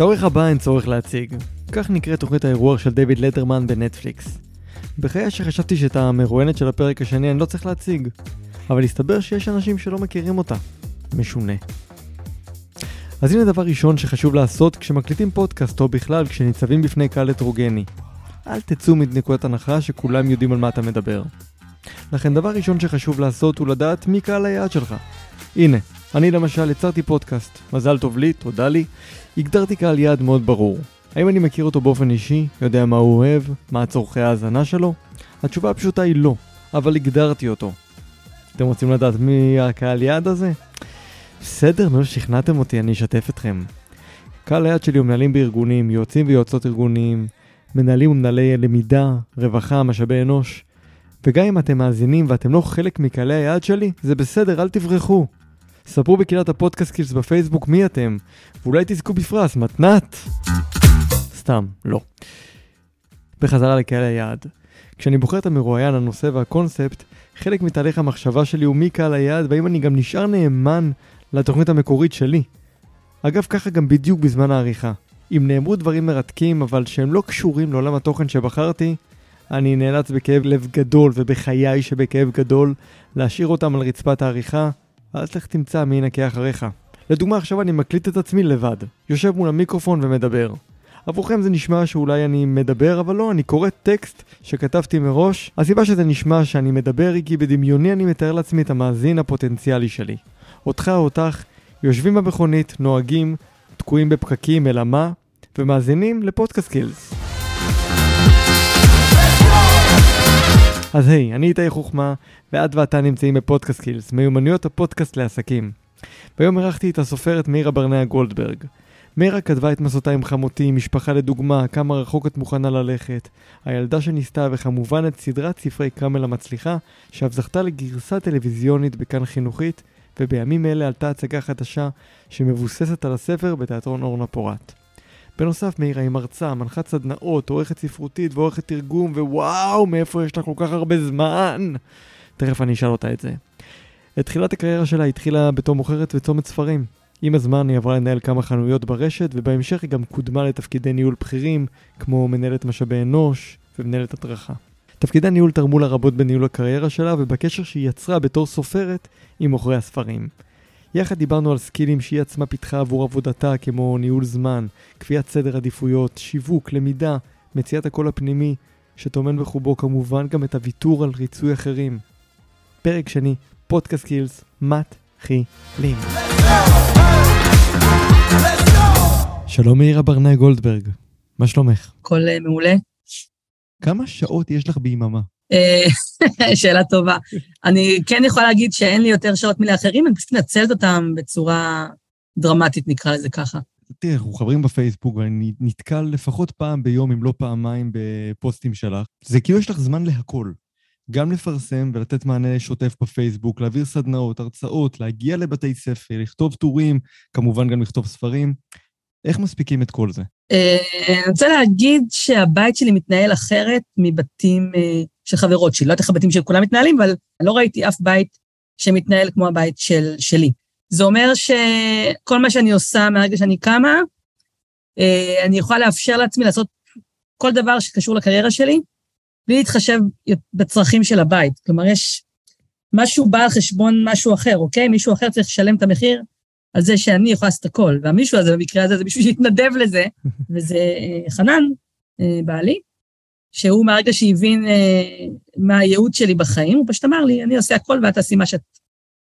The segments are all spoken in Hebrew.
את האורך הבא אין צורך להציג. כך נקראת תוכנית האירוח של דיוויד לטרמן בנטפליקס. בחיי שחשבתי שאת המרואיינת של הפרק השני אני לא צריך להציג, אבל הסתבר שיש אנשים שלא מכירים אותה. משונה. אז הנה דבר ראשון שחשוב לעשות כשמקליטים פודקאסט או בכלל כשניצבים בפני קהל הטרוגני. אל תצאו מנקודת הנחה שכולם יודעים על מה אתה מדבר. לכן דבר ראשון שחשוב לעשות הוא לדעת מי קהל היעד שלך. הנה, אני למשל יצרתי פודקאסט, מזל טוב לי, תודה לי, הגדרתי קהל יעד מאוד ברור. האם אני מכיר אותו באופן אישי, יודע מה הוא אוהב, מה צורכי ההאזנה שלו? התשובה הפשוטה היא לא, אבל הגדרתי אותו. אתם רוצים לדעת מי הקהל יעד הזה? בסדר, נו, שכנעתם אותי, אני אשתף אתכם. קהל היעד שלי הוא מנהלים בארגונים, יועצים ויועצות ארגוניים, מנהלים ומנהלי למידה, רווחה, משאבי אנוש. וגם אם אתם מאזינים ואתם לא חלק מקהלי היעד שלי, זה בסדר, אל תברחו. ספרו בקהילת הפודקאסט קילס בפייסבוק מי אתם, ואולי תזכו בפרס, מתנת. סתם, לא. בחזרה לקהל היעד. כשאני בוחר את המרואיין, הנושא והקונספט, חלק מתהליך המחשבה שלי הוא מי קהל היעד, והאם אני גם נשאר נאמן לתוכנית המקורית שלי. אגב, ככה גם בדיוק בזמן העריכה. אם נאמרו דברים מרתקים, אבל שהם לא קשורים לעולם התוכן שבחרתי, אני נאלץ בכאב לב גדול ובחיי שבכאב גדול להשאיר אותם על רצפת העריכה, ואז לך תמצא מי ינקה אחריך. לדוגמה, עכשיו אני מקליט את עצמי לבד, יושב מול המיקרופון ומדבר. עבורכם זה נשמע שאולי אני מדבר, אבל לא, אני קורא טקסט שכתבתי מראש. הסיבה שזה נשמע שאני מדבר היא כי בדמיוני אני מתאר לעצמי את המאזין הפוטנציאלי שלי. אותך או אותך יושבים במכונית, נוהגים, תקועים בפקקים, אלא מה? ומאזינים לפודקאסט קילס. אז היי, אני איתי חוכמה, ואת ואתה נמצאים בפודקאסט קילס, מיומנויות הפודקאסט לעסקים. והיום ערכתי את הסופרת מאירה ברנע גולדברג. מאירה כתבה את מסעותה עם חמותי, משפחה לדוגמה, כמה רחוק את מוכנה ללכת, הילדה שניסתה, וכמובן את סדרת ספרי קאמל המצליחה, שאף זכתה לגרסה טלוויזיונית בכאן חינוכית, ובימים אלה עלתה הצגה חדשה שמבוססת על הספר בתיאטרון אורנה פורת. בנוסף, מאירה היא מרצה, מנחת סדנאות, עורכת ספרותית ועורכת תרגום, ווואו, מאיפה יש לה כל כך הרבה זמן? תכף אני אשאל אותה את זה. את תחילת הקריירה שלה התחילה בתור מוכרת וצומת ספרים. עם הזמן היא עברה לנהל כמה חנויות ברשת, ובהמשך היא גם קודמה לתפקידי ניהול בכירים, כמו מנהלת משאבי אנוש ומנהלת הדרכה. תפקידי הניהול תרמו לה רבות בניהול הקריירה שלה ובקשר שהיא יצרה בתור סופרת עם מוכרי הספרים. יחד דיברנו על סקילים שהיא עצמה פיתחה עבור עבודתה כמו ניהול זמן, קביעת סדר עדיפויות, שיווק, למידה, מציאת הקול הפנימי, שטומן בחובו כמובן גם את הוויתור על ריצוי אחרים. פרק שני, פודקאסט קילס, מתחילים. שלום מאירה ברנע גולדברג, מה שלומך? הכל אה, מעולה. כמה שעות יש לך ביממה? אה, שאלה טובה. אני כן יכולה להגיד שאין לי יותר שעות מלאחרים, אני פשוט מנצלת אותם בצורה דרמטית, נקרא לזה ככה. תראה, אנחנו חברים בפייסבוק, ואני נתקל לפחות פעם ביום, אם לא פעמיים, בפוסטים שלך. זה כאילו יש לך זמן להכל. גם לפרסם ולתת מענה שוטף בפייסבוק, להעביר סדנאות, הרצאות, להגיע לבתי ספר, לכתוב טורים, כמובן גם לכתוב ספרים. איך מספיקים את כל זה? אה, אני רוצה להגיד שהבית שלי מתנהל אחרת מבתים אה, של חברות שלי. לא יודעת איך הבתים של כולם מתנהלים, אבל לא ראיתי אף בית שמתנהל כמו הבית של, שלי. זה אומר שכל מה שאני עושה מהרגע שאני קמה, אה, אני יכולה לאפשר לעצמי לעשות כל דבר שקשור לקריירה שלי, בלי להתחשב בצרכים של הבית. כלומר, יש משהו בא על חשבון משהו אחר, אוקיי? מישהו אחר צריך לשלם את המחיר על זה שאני יכולה לעשות הכל. והמישהו הזה, במקרה הזה, זה מישהו שהתנדב לזה, וזה אה, חנן, אה, בעלי, שהוא מהרגע שהבין אה, מה הייעוד שלי בחיים, הוא פשוט אמר לי, אני עושה הכל ואת תעשי מה שאת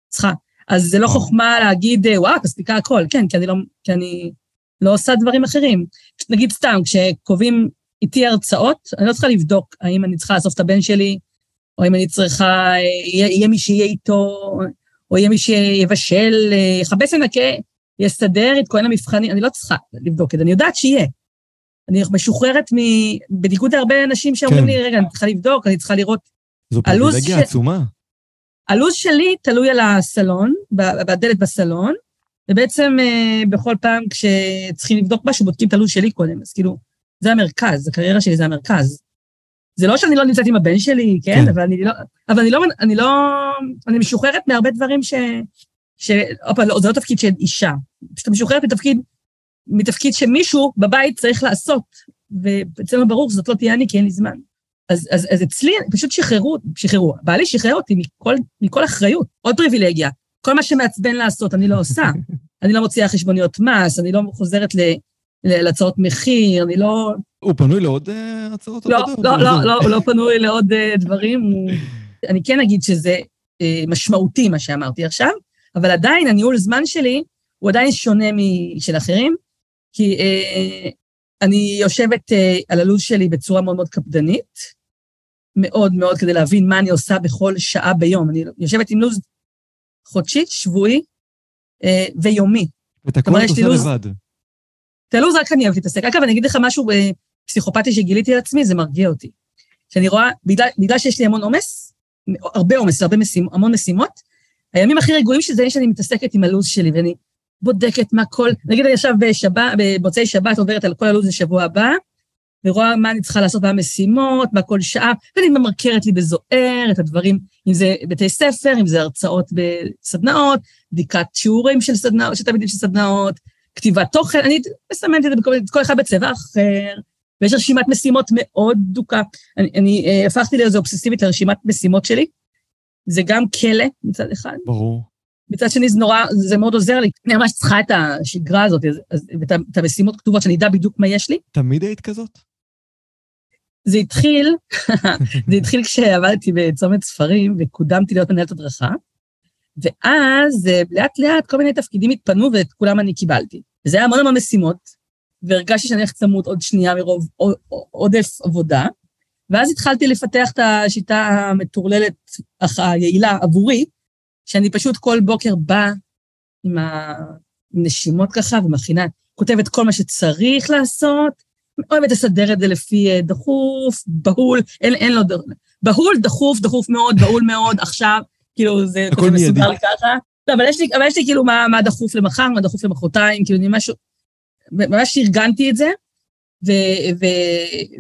צריכה. אז זה לא חוכמה להגיד, וואו, את מספיקה הכל, כן, כי אני לא, כי אני לא עושה דברים אחרים. נגיד סתם, כשקובעים איתי הרצאות, אני לא צריכה לבדוק האם אני צריכה לאסוף את הבן שלי, או אם אני צריכה, יהיה, יהיה מי שיהיה איתו, או יהיה מי שיבשל, יכבס ונקה, יסדר, יתכונן למבחנים, אני לא צריכה לבדוק את זה, אני יודעת שיהיה. אני משוחררת מ... בניגוד להרבה אנשים שאומרים כן. לי, רגע, אני צריכה לבדוק, אני צריכה לראות... זו פריבילגיה ש... עצומה. הלו"ז שלי תלוי על הסלון, בדלת בסלון, ובעצם אה, בכל פעם כשצריכים לבדוק משהו, בודקים את הלו"ז שלי קודם, אז כאילו, זה המרכז, הקריירה שלי זה המרכז. זה לא שאני לא נמצאת עם הבן שלי, כן? כן. אבל אני לא... אבל אני לא... אני לא... אני משוחררת מהרבה דברים ש... ש... אופה, לא, זה לא תפקיד של אישה. פשוט משוחררת מתפקיד מתפקיד שמישהו בבית צריך לעשות, ואצלנו ברור שזאת לא תהיה אני, כי אין לי זמן. אז, אז, אז אצלי פשוט שחררו, שחררו, בעלי שחרר אותי מכל, מכל אחריות, עוד פריבילגיה. כל מה שמעצבן לעשות, אני לא עושה. אני לא מוציאה חשבוניות מס, אני לא חוזרת ל, להצעות מחיר, אני לא... הוא פנוי לעוד uh, הצעות לא, עבודה? לא, לא, לא, הוא לא פנוי לעוד uh, דברים. הוא... אני כן אגיד שזה uh, משמעותי, מה שאמרתי עכשיו, אבל עדיין הניהול זמן שלי הוא עדיין שונה משל אחרים, כי uh, אני יושבת uh, על הלו"ז שלי בצורה מאוד מאוד קפדנית, מאוד מאוד כדי להבין מה אני עושה בכל שעה ביום. אני יושבת עם לו"ז חודשי, שבועי אה, ויומי. ואת הכל את עושה לבד. את הלו"ז רק אני אוהבת להתעסק. אגב, אני אגיד לך משהו אה, פסיכופתי שגיליתי על עצמי, זה מרגיע אותי. שאני רואה, בגלל, בגלל שיש לי המון עומס, הרבה עומס, הרבה משימ, המון משימות, הימים הכי רגועים שזה שאני מתעסקת עם הלו"ז שלי, ואני בודקת מה כל... נגיד אני עכשיו בשבת, במוצאי שבת עוברת על כל הלו"ז לשבוע הבא, ורואה מה אני צריכה לעשות במשימות, מה כל שעה, ואני ממרקרת לי בזוהר את הדברים, אם זה בתי ספר, אם זה הרצאות בסדנאות, בדיקת שיעורים של סדנאות, של תלמידים של סדנאות, כתיבת תוכן, אני מסמנת את זה בכל, כל אחד בצבע אחר, ויש רשימת משימות מאוד דוקה. אני, אני אה, הפכתי לאיזו אובססיבית לרשימת משימות שלי. זה גם כלא מצד אחד. ברור. מצד שני זה נורא, זה מאוד עוזר לי. אני ממש צריכה את השגרה הזאת, ואת המשימות כתובות, שאני אדע בדיוק מה יש לי. תמיד היית כזאת? זה התחיל, זה התחיל כשעבדתי בצומת ספרים וקודמתי להיות מנהלת הדרכה, ואז אה, לאט לאט כל מיני תפקידים התפנו ואת כולם אני קיבלתי. וזה היה המון המון משימות, והרגשתי שאני הולכת למות עוד שנייה מרוב עודף עבודה, ואז התחלתי לפתח את השיטה המטורללת אך היעילה עבורי, שאני פשוט כל בוקר באה עם הנשימות ככה ומכינה, כותבת כל מה שצריך לעשות, אוהבת לסדר את זה לפי אה, דחוף, בהול, אין, אין לו, בהול, דחוף, דחוף מאוד, בהול מאוד, עכשיו, כאילו, זה כזה מסודר לי ככה. לא, אבל יש לי, אבל יש לי כאילו מה, מה דחוף למחר, מה דחוף למחרתיים, כאילו, אני משהו, ממש ארגנתי את זה, ו, ו,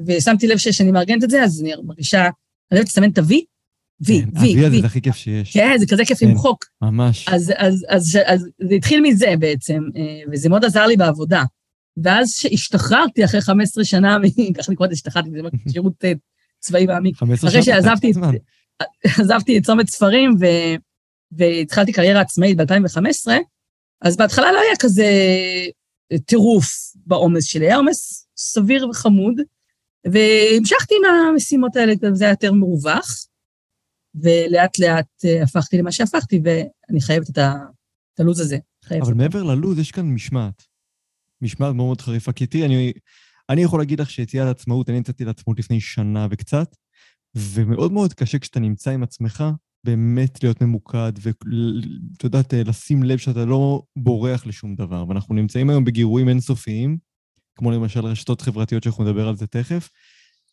ושמתי לב שכשאני מארגנת את זה, אז אני מרגישה, אני אוהבת לסמן ה-V, וי, וי, וי. הזה זה הכי כיף שיש. כן, זה כזה כיף כן, למחוק. ממש. אז, זה התחיל מזה בעצם, אה, וזה מאוד עזר לי בעבודה. ואז שהשתחררתי אחרי 15 שנה, ככה אני קוראת השתחררתי, זה שירות אה, צבאי מעמיק. 15 שנה, אחרי שעזבתי עזבתי את צומת ספרים והתחלתי קריירה עצמאית ב-2015, אז בהתחלה לא היה כזה טירוף בעומס שלי, היה עומס סביר וחמוד, והמשכתי עם המשימות האלה, זה היה יותר מרווח, ולאט לאט אה, הפכתי למה שהפכתי, ואני חייבת את הלו"ז הזה. אבל מעבר ללו"ז יש כאן משמעת. משמעת מאוד מאוד חריפה. כי תראי, אני, אני יכול להגיד לך שיציאה לעצמאות, אני יצאתי לעצמאות לפני שנה וקצת, ומאוד מאוד קשה כשאתה נמצא עם עצמך, באמת להיות ממוקד, ואתה יודעת, לשים לב שאתה לא בורח לשום דבר. ואנחנו נמצאים היום בגירויים אינסופיים, כמו למשל רשתות חברתיות שאנחנו נדבר על זה תכף,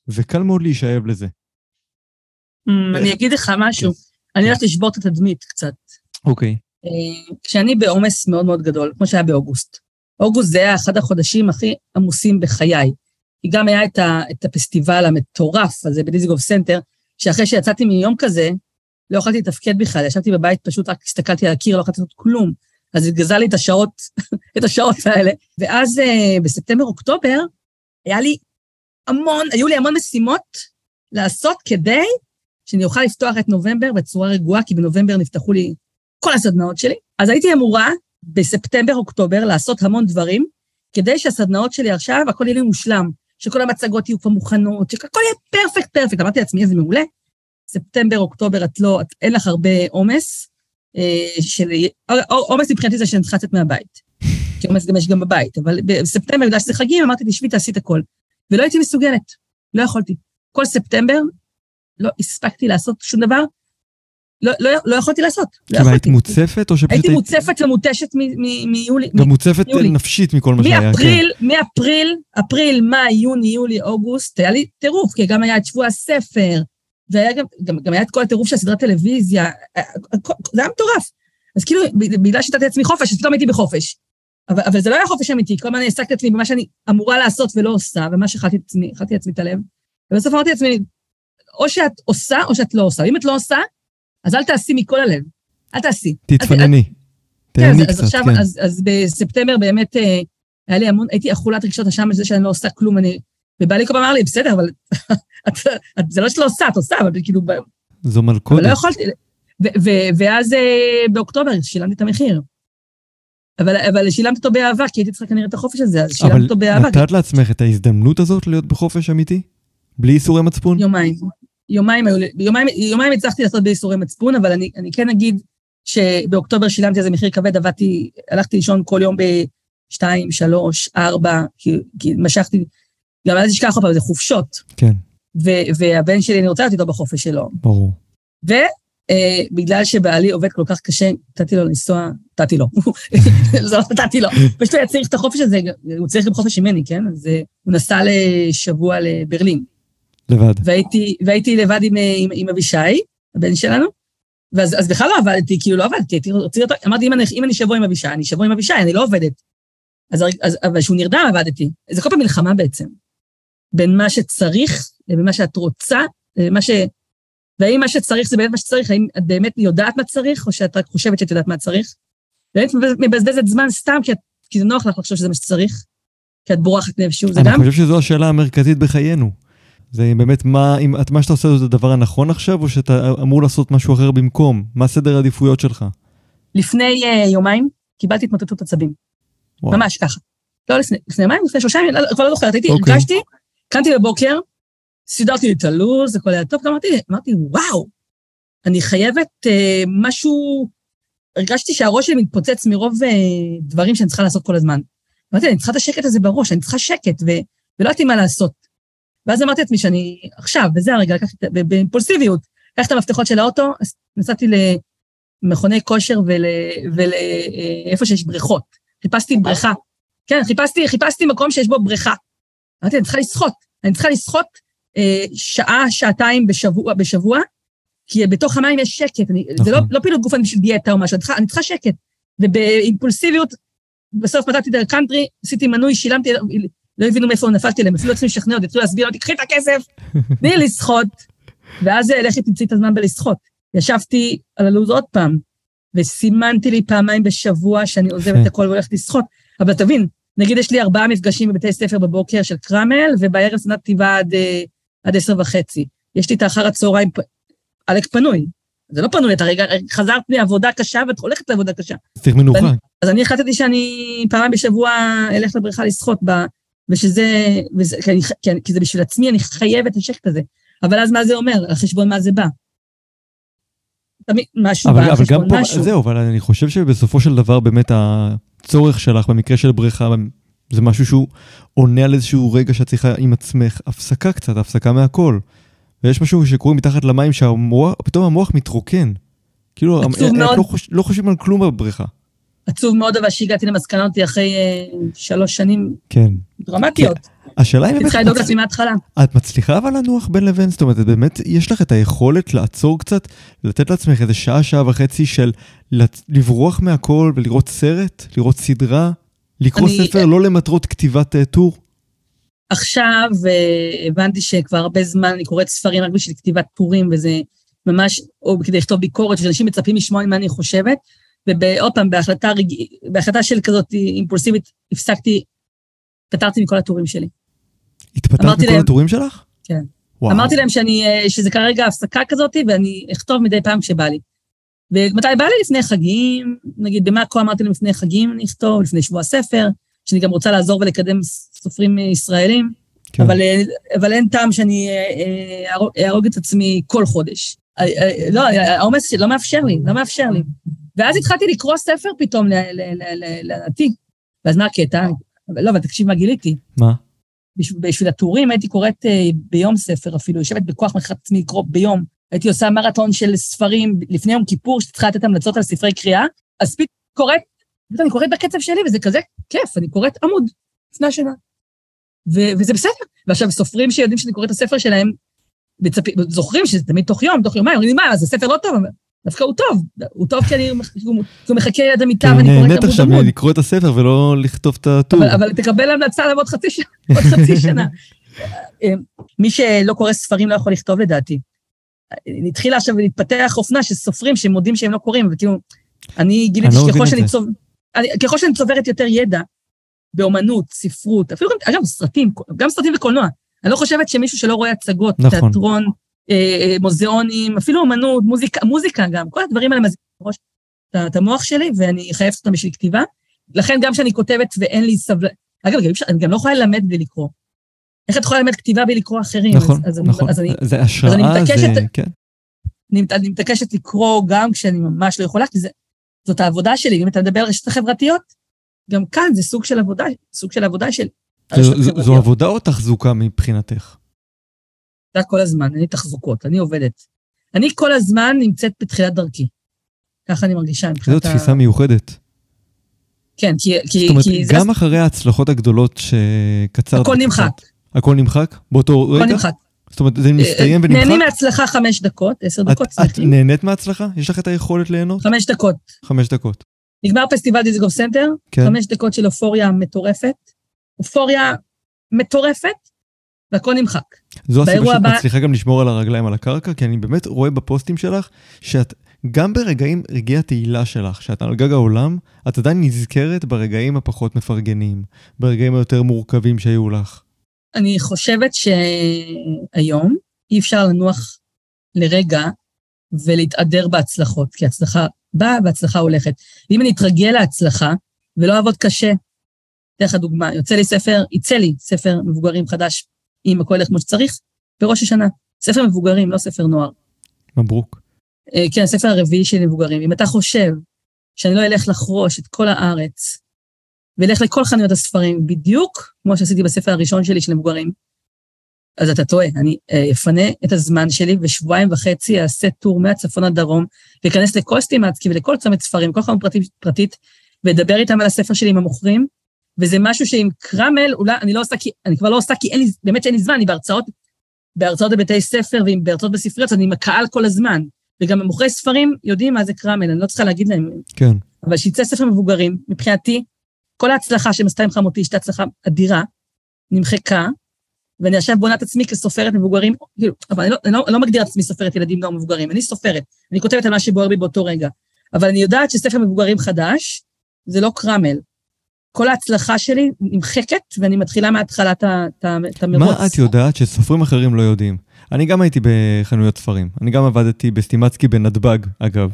וקל מאוד להישאב לזה. Mm, אני אגיד לך משהו, כן. אני הולכת לשבור את התדמית קצת. אוקיי. אה, כשאני בעומס מאוד מאוד גדול, כמו שהיה באוגוסט, אוגוסט זה היה אחד החודשים הכי עמוסים בחיי. כי גם היה את, ה, את הפסטיבל המטורף הזה בדיזנגוף סנטר, שאחרי שיצאתי מיום כזה, לא יכולתי לתפקד בכלל, ישבתי בבית, פשוט רק הסתכלתי על הקיר, לא יכולתי לעשות כלום. אז התגזה לי את השעות, את השעות האלה. ואז uh, בספטמבר-אוקטובר, היה לי המון, היו לי המון משימות לעשות כדי שאני אוכל לפתוח את נובמבר בצורה רגועה, כי בנובמבר נפתחו לי כל הסדנאות שלי. אז הייתי אמורה בספטמבר-אוקטובר לעשות המון דברים, כדי שהסדנאות שלי עכשיו, הכל יהיה לי מושלם, שכל המצגות יהיו כבר מוכנות, שהכל יהיה פרפקט פרפקט. אמרתי לעצמי, איזה מעולה. ספטמבר-אוקטובר את לא, את, אין לך הרבה עומס, אה. עומס מבחינתי זה שאני צריכה לצאת מהבית. כי עומס גם יש גם בבית, אבל בספטמבר, בגלל שזה חגים, אמרתי, תשבי, תעשי את הכל. ולא הייתי מסוגלת, לא יכולתי. כל ספטמבר לא הספקתי לעשות שום דבר, לא, לא, לא יכולתי לעשות. לא כאילו היית מוצפת או שפשוט הייתי... הייתי מוצפת ומותשת מיולי. גם מוצפת נפשית מכל מה שהיה. מאפריל, כן. מאפריל, אפריל, מאי, יוני, יולי, אוגוסט, היה לי טירוף, כי גם היה את שבוע הספר, והיה גם, גם, גם היה את כל הטירוף של הסדרת טלוויזיה, זה היה מטורף. אז כאילו, בגלל שנתתי לעצמי חופש, אז פתאום הייתי בחופש. אבל, אבל זה לא היה חופש אמיתי, כל הזמן העסקתי את עצמי במה שאני אמורה לעשות ולא עושה, ומה שאכלתי לעצמי את הלב. ובסוף אמרתי לעצמי, או שאת עושה או שאת לא עושה. אם את לא עושה, אז אל תעשי מכל הלב. אל תעשי. תתפנני. כן, אז, עכשיו, כן. אז, אז בספטמבר באמת אה, היה לי המון, הייתי אכולת רגשות אשם בזה שאני לא עושה כלום, אני... ובעלי כל פעם אמר לי, בסדר, אבל את, את, זה לא שאת לא עושה, את עושה, אבל כאילו... זו מלכודת. אבל לא יכולתי, ו- ו- ואז אה, באוקטובר שילמתי את המחיר. אבל, אבל שילמתי אותו באהבה, כי הייתי צריכה כנראה את החופש הזה, אז שילמתי אותו באהבה. אבל נתת לעצמך את ההזדמנות הזאת להיות בחופש אמיתי? בלי איסורי מצפון? יומיים. יומיים, יומיים, יומיים הצלחתי לעשות באיסורי מצפון, אבל אני, אני כן אגיד שבאוקטובר שילמתי איזה מחיר כבד, עבדתי, הלכתי לישון כל יום ב-2, 3, 4, כי, כי משכתי, גם אל תשכח עוד פעם, זה חופשות. כן. ו- והבן שלי, אני רוצה להיות איתו בחופש שלו. ברור. ובגלל שבעלי עובד כל כך קשה, נתתי לו לנסוע, נתתי לו, זה לא נתתי לו, פשוט הוא היה צריך את החופש הזה, הוא צריך גם חופש ממני, כן? אז אה, הוא נסע לשבוע לברלין. לבד. והייתי, והייתי לבד עם, עם, עם אבישי, הבן שלנו, ואז אז בכלל לא עבדתי, כאילו לא עבדתי, הייתי רוצה אותו, אמרתי, אם אני, אם אני שבוע עם אבישי, אני שבוע עם אבישי, אני לא עובדת. אז, אז אבל כשהוא נרדם עבדתי. זה כל פעם מלחמה בעצם. בין מה שצריך לבין מה שאת רוצה, למה ש... והאם מה שצריך זה באמת מה שצריך, האם את באמת יודעת מה צריך, או שאת רק חושבת שאת יודעת מה צריך? באמת מבזבזת זמן סתם, כי, את, כי זה נוח לך לחשוב שזה מה שצריך, כי את בורחת מאיפשהו, זה אני גם... חושב שזו השאלה המרכזית בחיינו. זה באמת מה, אם מה שאתה עושה זה הדבר הנכון עכשיו, או שאתה אמור לעשות משהו אחר במקום? מה סדר העדיפויות שלך? לפני uh, יומיים קיבלתי התמוטטות עצבים. וואו. ממש ככה. לא לפני, לפני יומיים, לפני שלושה ימים, לא, כבר לא זוכרת, הייתי, אוקיי. הרגשתי, קמתי בבוקר, סידרתי את הלו"ז, הכל היה טוב, אמרתי, אמרתי, וואו, אני חייבת אה, משהו, הרגשתי שהראש שלי מתפוצץ מרוב אה, דברים שאני צריכה לעשות כל הזמן. אמרתי, אני צריכה את השקט הזה בראש, אני צריכה שקט, ו, ולא ידעתי מה לעשות. ואז אמרתי לעצמי שאני, עכשיו, וזה הרגע, לקחתי, באימפולסיביות, לקחתי את המפתחות של האוטו, נסעתי למכוני כושר ולאיפה שיש בריכות. חיפשתי בריכה. כן, חיפשתי, חיפשתי מקום שיש בו בריכה. אמרתי, אני צריכה לשחות. אני צריכה לשחות אה, שעה, שעתיים בשבוע, בשבוע, כי בתוך המים יש שקט. אני, זה לא, נכון. לא פעילות גופנית בשביל דיאטה או משהו, אני צריכה, אני צריכה שקט. ובאימפולסיביות, בסוף מצאתי את הקאנטרי, עשיתי מנוי, שילמתי, לא הבינו מאיפה נפלתי להם, אפילו לא צריכים לשכנע אותי, התחילו להסביר אותי, קחי את הכסף, תני לי לשחות. ואז אה, לכי תמצאי את הזמן בלשחות. ישבתי על הלו"ז עוד פעם, וסימנתי לי פעמיים בשבוע שאני עוזבת. את הכל והולכת לשחות. אבל תבין, נגיד יש לי ארבעה מפגשים בבתי ספר בבוקר של קרמל, ובערב סדנת כתיבה עד, אה, עד עשר וחצי. יש לי את האחר הצהריים, עלק פנוי. זה לא פנוי, אתה רגע, חזרת מעבודה קשה ואת הולכת לעבודה קשה. צריך מנוחה. אז אני החלטתי שאני פעמיים בשבוע אלך לבריכה לשחות, ושזה, וזה, כי, אני, כי, כי זה בשביל עצמי, אני חייבת את השקט הזה. אבל אז מה זה אומר? על חשבון מה זה בא? תמיד משהו בא אבל, על אבל גם פה, משהו. זהו, אבל אני חושב שבסופו של דבר באמת הצורך שלך במקרה של בריכה זה משהו שהוא עונה על איזשהו רגע שאת צריכה עם עצמך הפסקה קצת, הפסקה מהכל. ויש משהו שקורה מתחת למים שפתאום המוח מתרוקן. כאילו, הם- הם. לא, חוש, לא חושבים על כלום בבריכה. עצוב מאוד, אבל שהגעתי למסקנה אותי אחרי אה, שלוש שנים כן. דרמטיות. השאלה היא באמת, צריכה לדאוג לעצמי מההתחלה. את מצליחה אבל לנוח בין לבין? זאת אומרת, באמת, יש לך את היכולת לעצור קצת, לתת לעצמך איזה שעה, שעה וחצי של לברוח מהכל ולראות סרט, לראות סדרה, לקרוא אני- ספר לא למטרות כתיבת אה, טור? עכשיו אה, הבנתי שכבר הרבה זמן אני קוראת ספרים רק בשביל כתיבת טורים, וזה ממש, או כדי לכתוב ביקורת, שאנשים מצפים לשמוע מה אני חושבת, ועוד פעם, בהחלטה, רג... בהחלטה של כזאת אימפולסיבית, הפסקתי, פטרתי מכל הטורים שלי. התפטרת מכל להם- הטורים שלך? כן. וואו. אמרתי להם שאני, אה, שזה כרגע הפסקה כזאת, ואני אכתוב מדי פעם כשבא לי. ומתי בא לי? לפני חגים, נגיד במאקו אמרתי להם לפני חגים אני אכתוב, לפני שבוע ספר, שאני גם רוצה לעזור ולקדם סופרים אה, ישראלים, כן. אבל, אה, אבל אין טעם שאני אה, אה, אהרוג- את עצמי כל חודש. לא, העומס לא מאפשר לי, לא מאפשר לי. ואז התחלתי לקרוא ספר פתאום ל- ל- ל- ל- לעתיד. ואז מה הקטע? אבל לא, אבל תקשיב מה גיליתי. מה? בשביל, הטורים הייתי קוראת אה, ביום ספר אפילו, יושבת בכוח מכריחת עצמי לקרוא ביום. הייתי עושה מרתון של ספרים לפני יום כיפור, שצריכה לתת המלצות על ספרי קריאה, אז פתאום קוראת, פתאום אני קוראת בקצב שלי, וזה כזה כיף, אני קוראת עמוד לפני השינה. וזה בסדר. ועכשיו, סופרים שיודעים שאני קוראת את הספר שלהם. זוכרים שזה תמיד תוך יום, תוך יומיים, אומרים לי, מה, זה ספר לא טוב, דווקא הוא טוב, הוא טוב כי אני, הוא מחכה ליד המיטה ואני קוראת נהנית עמוד עכשיו עמוד. לקרוא את הספר ולא לכתוב את הטור. אבל, אבל תקבל המלצה עליו עוד חצי שנה. עוד חצי שנה. אה, מי שלא קורא ספרים לא יכול לכתוב לדעתי. התחילה עכשיו להתפתח אופנה של סופרים שמודים שהם לא קוראים, וכאילו, אני גיליתי לא שככל שאני זה. צוב... אני, ככל שאני צוברת יותר ידע, באומנות, ספרות, אפילו גם, אגב, סרטים, גם סרטים וקולנוע. אני לא חושבת שמישהו שלא רואה הצגות, נכון. תיאטרון, אה, מוזיאונים, אפילו אומנות, מוזיקה, מוזיקה גם, כל הדברים האלה מזיקים בראש את המוח שלי, ואני חייבת אותם בשביל כתיבה. לכן גם כשאני כותבת ואין לי סבלנות, אגב, גם, אני גם לא יכולה ללמד בלי לקרוא. איך את יכולה ללמד כתיבה בלי לקרוא אחרים? נכון, אז, נכון. אז אני, זה השראה, אז אני מתעקשת, זה... כן. אני, אני מתעקשת לקרוא גם כשאני ממש לא יכולה, כי זה, זאת העבודה שלי. אם אתה מדבר על רשתות חברתיות, גם כאן זה סוג של עבודה, סוג של עבודה של... זו, זו, זו עבודה או תחזוקה מבחינתך? זה כל הזמן, אני תחזוקות, אני עובדת. אני כל הזמן נמצאת בתחילת דרכי. ככה אני מרגישה מבחינת ה... זו תפיסה מיוחדת. כן, כי... זאת אומרת, כי גם זה... אחרי ההצלחות הגדולות שקצרת... הכל נמחק. הכל נמחק? באותו רגע? הכל נמחק. זאת אומרת, זה מסתיים ונמחק? נהנים מהצלחה חמש דקות, עשר דקות שמחים. את נהנית מההצלחה? יש לך את היכולת ליהנות? חמש דקות. חמש דקות. נגמר פסטיבל דיזנגוף סנטר, כן. חמש דקות של אופוריה מטורפת. אופוריה מטורפת, והכל נמחק. זו הסיבה שאת. מצליחה גם לשמור על הרגליים על הקרקע, כי אני באמת רואה בפוסטים שלך, שאת גם ברגעים, רגעי התהילה שלך, שאת על גג העולם, את עדיין נזכרת ברגעים הפחות מפרגנים, ברגעים היותר מורכבים שהיו לך. אני חושבת שהיום אי אפשר לנוח לרגע ולהתהדר בהצלחות, כי הצלחה באה והצלחה הולכת. אם אני אתרגל להצלחה ולא אעבוד קשה, אתן לך דוגמה, יוצא לי ספר, יצא לי ספר מבוגרים חדש, אם הכל ילך כמו שצריך, בראש השנה. ספר מבוגרים, לא ספר נוער. מברוק. אה, כן, הספר הרביעי של מבוגרים. אם אתה חושב שאני לא אלך לחרוש את כל הארץ, ואלך לכל חנויות הספרים, בדיוק כמו שעשיתי בספר הראשון שלי של מבוגרים, אז אתה טועה. אני אה, אפנה את הזמן שלי, ושבועיים וחצי אעשה טור מהצפון עד דרום, ואכנס לכל סטימצקי ולכל צומת ספרים, כל חנות פרטית, פרטית, ואדבר איתם על הספר שלי עם המוכרים, וזה משהו שעם קרמל, אולי אני לא עושה, כי, אני כבר לא עושה, כי אין לי, באמת שאין לי זמן, אני בהרצאות, בהרצאות בבתי ספר ובהרצאות בספריות, אני עם הקהל כל הזמן. וגם המוכרי ספרים יודעים מה זה קרמל, אני לא צריכה להגיד להם. כן. אבל שיצא ספר מבוגרים, מבחינתי, כל ההצלחה שמסתה עם חמותי, שהייתה הצלחה אדירה, נמחקה, ואני עכשיו בונה את עצמי כסופרת מבוגרים, כאילו, אבל אני לא, אני לא, אני לא מגדיר את עצמי סופרת ילדים לא מבוגרים, אני סופרת, אני כותבת על מה שבוער בי באותו רגע. אבל אני יודעת שספר מבוגרים חדש, זה לא קרמל. כל ההצלחה שלי נמחקת, ואני מתחילה מההתחלה את המרוץ. מה את יודעת שסופרים אחרים לא יודעים? אני גם הייתי בחנויות ספרים. אני גם עבדתי בסטימצקי בנתב"ג, אגב.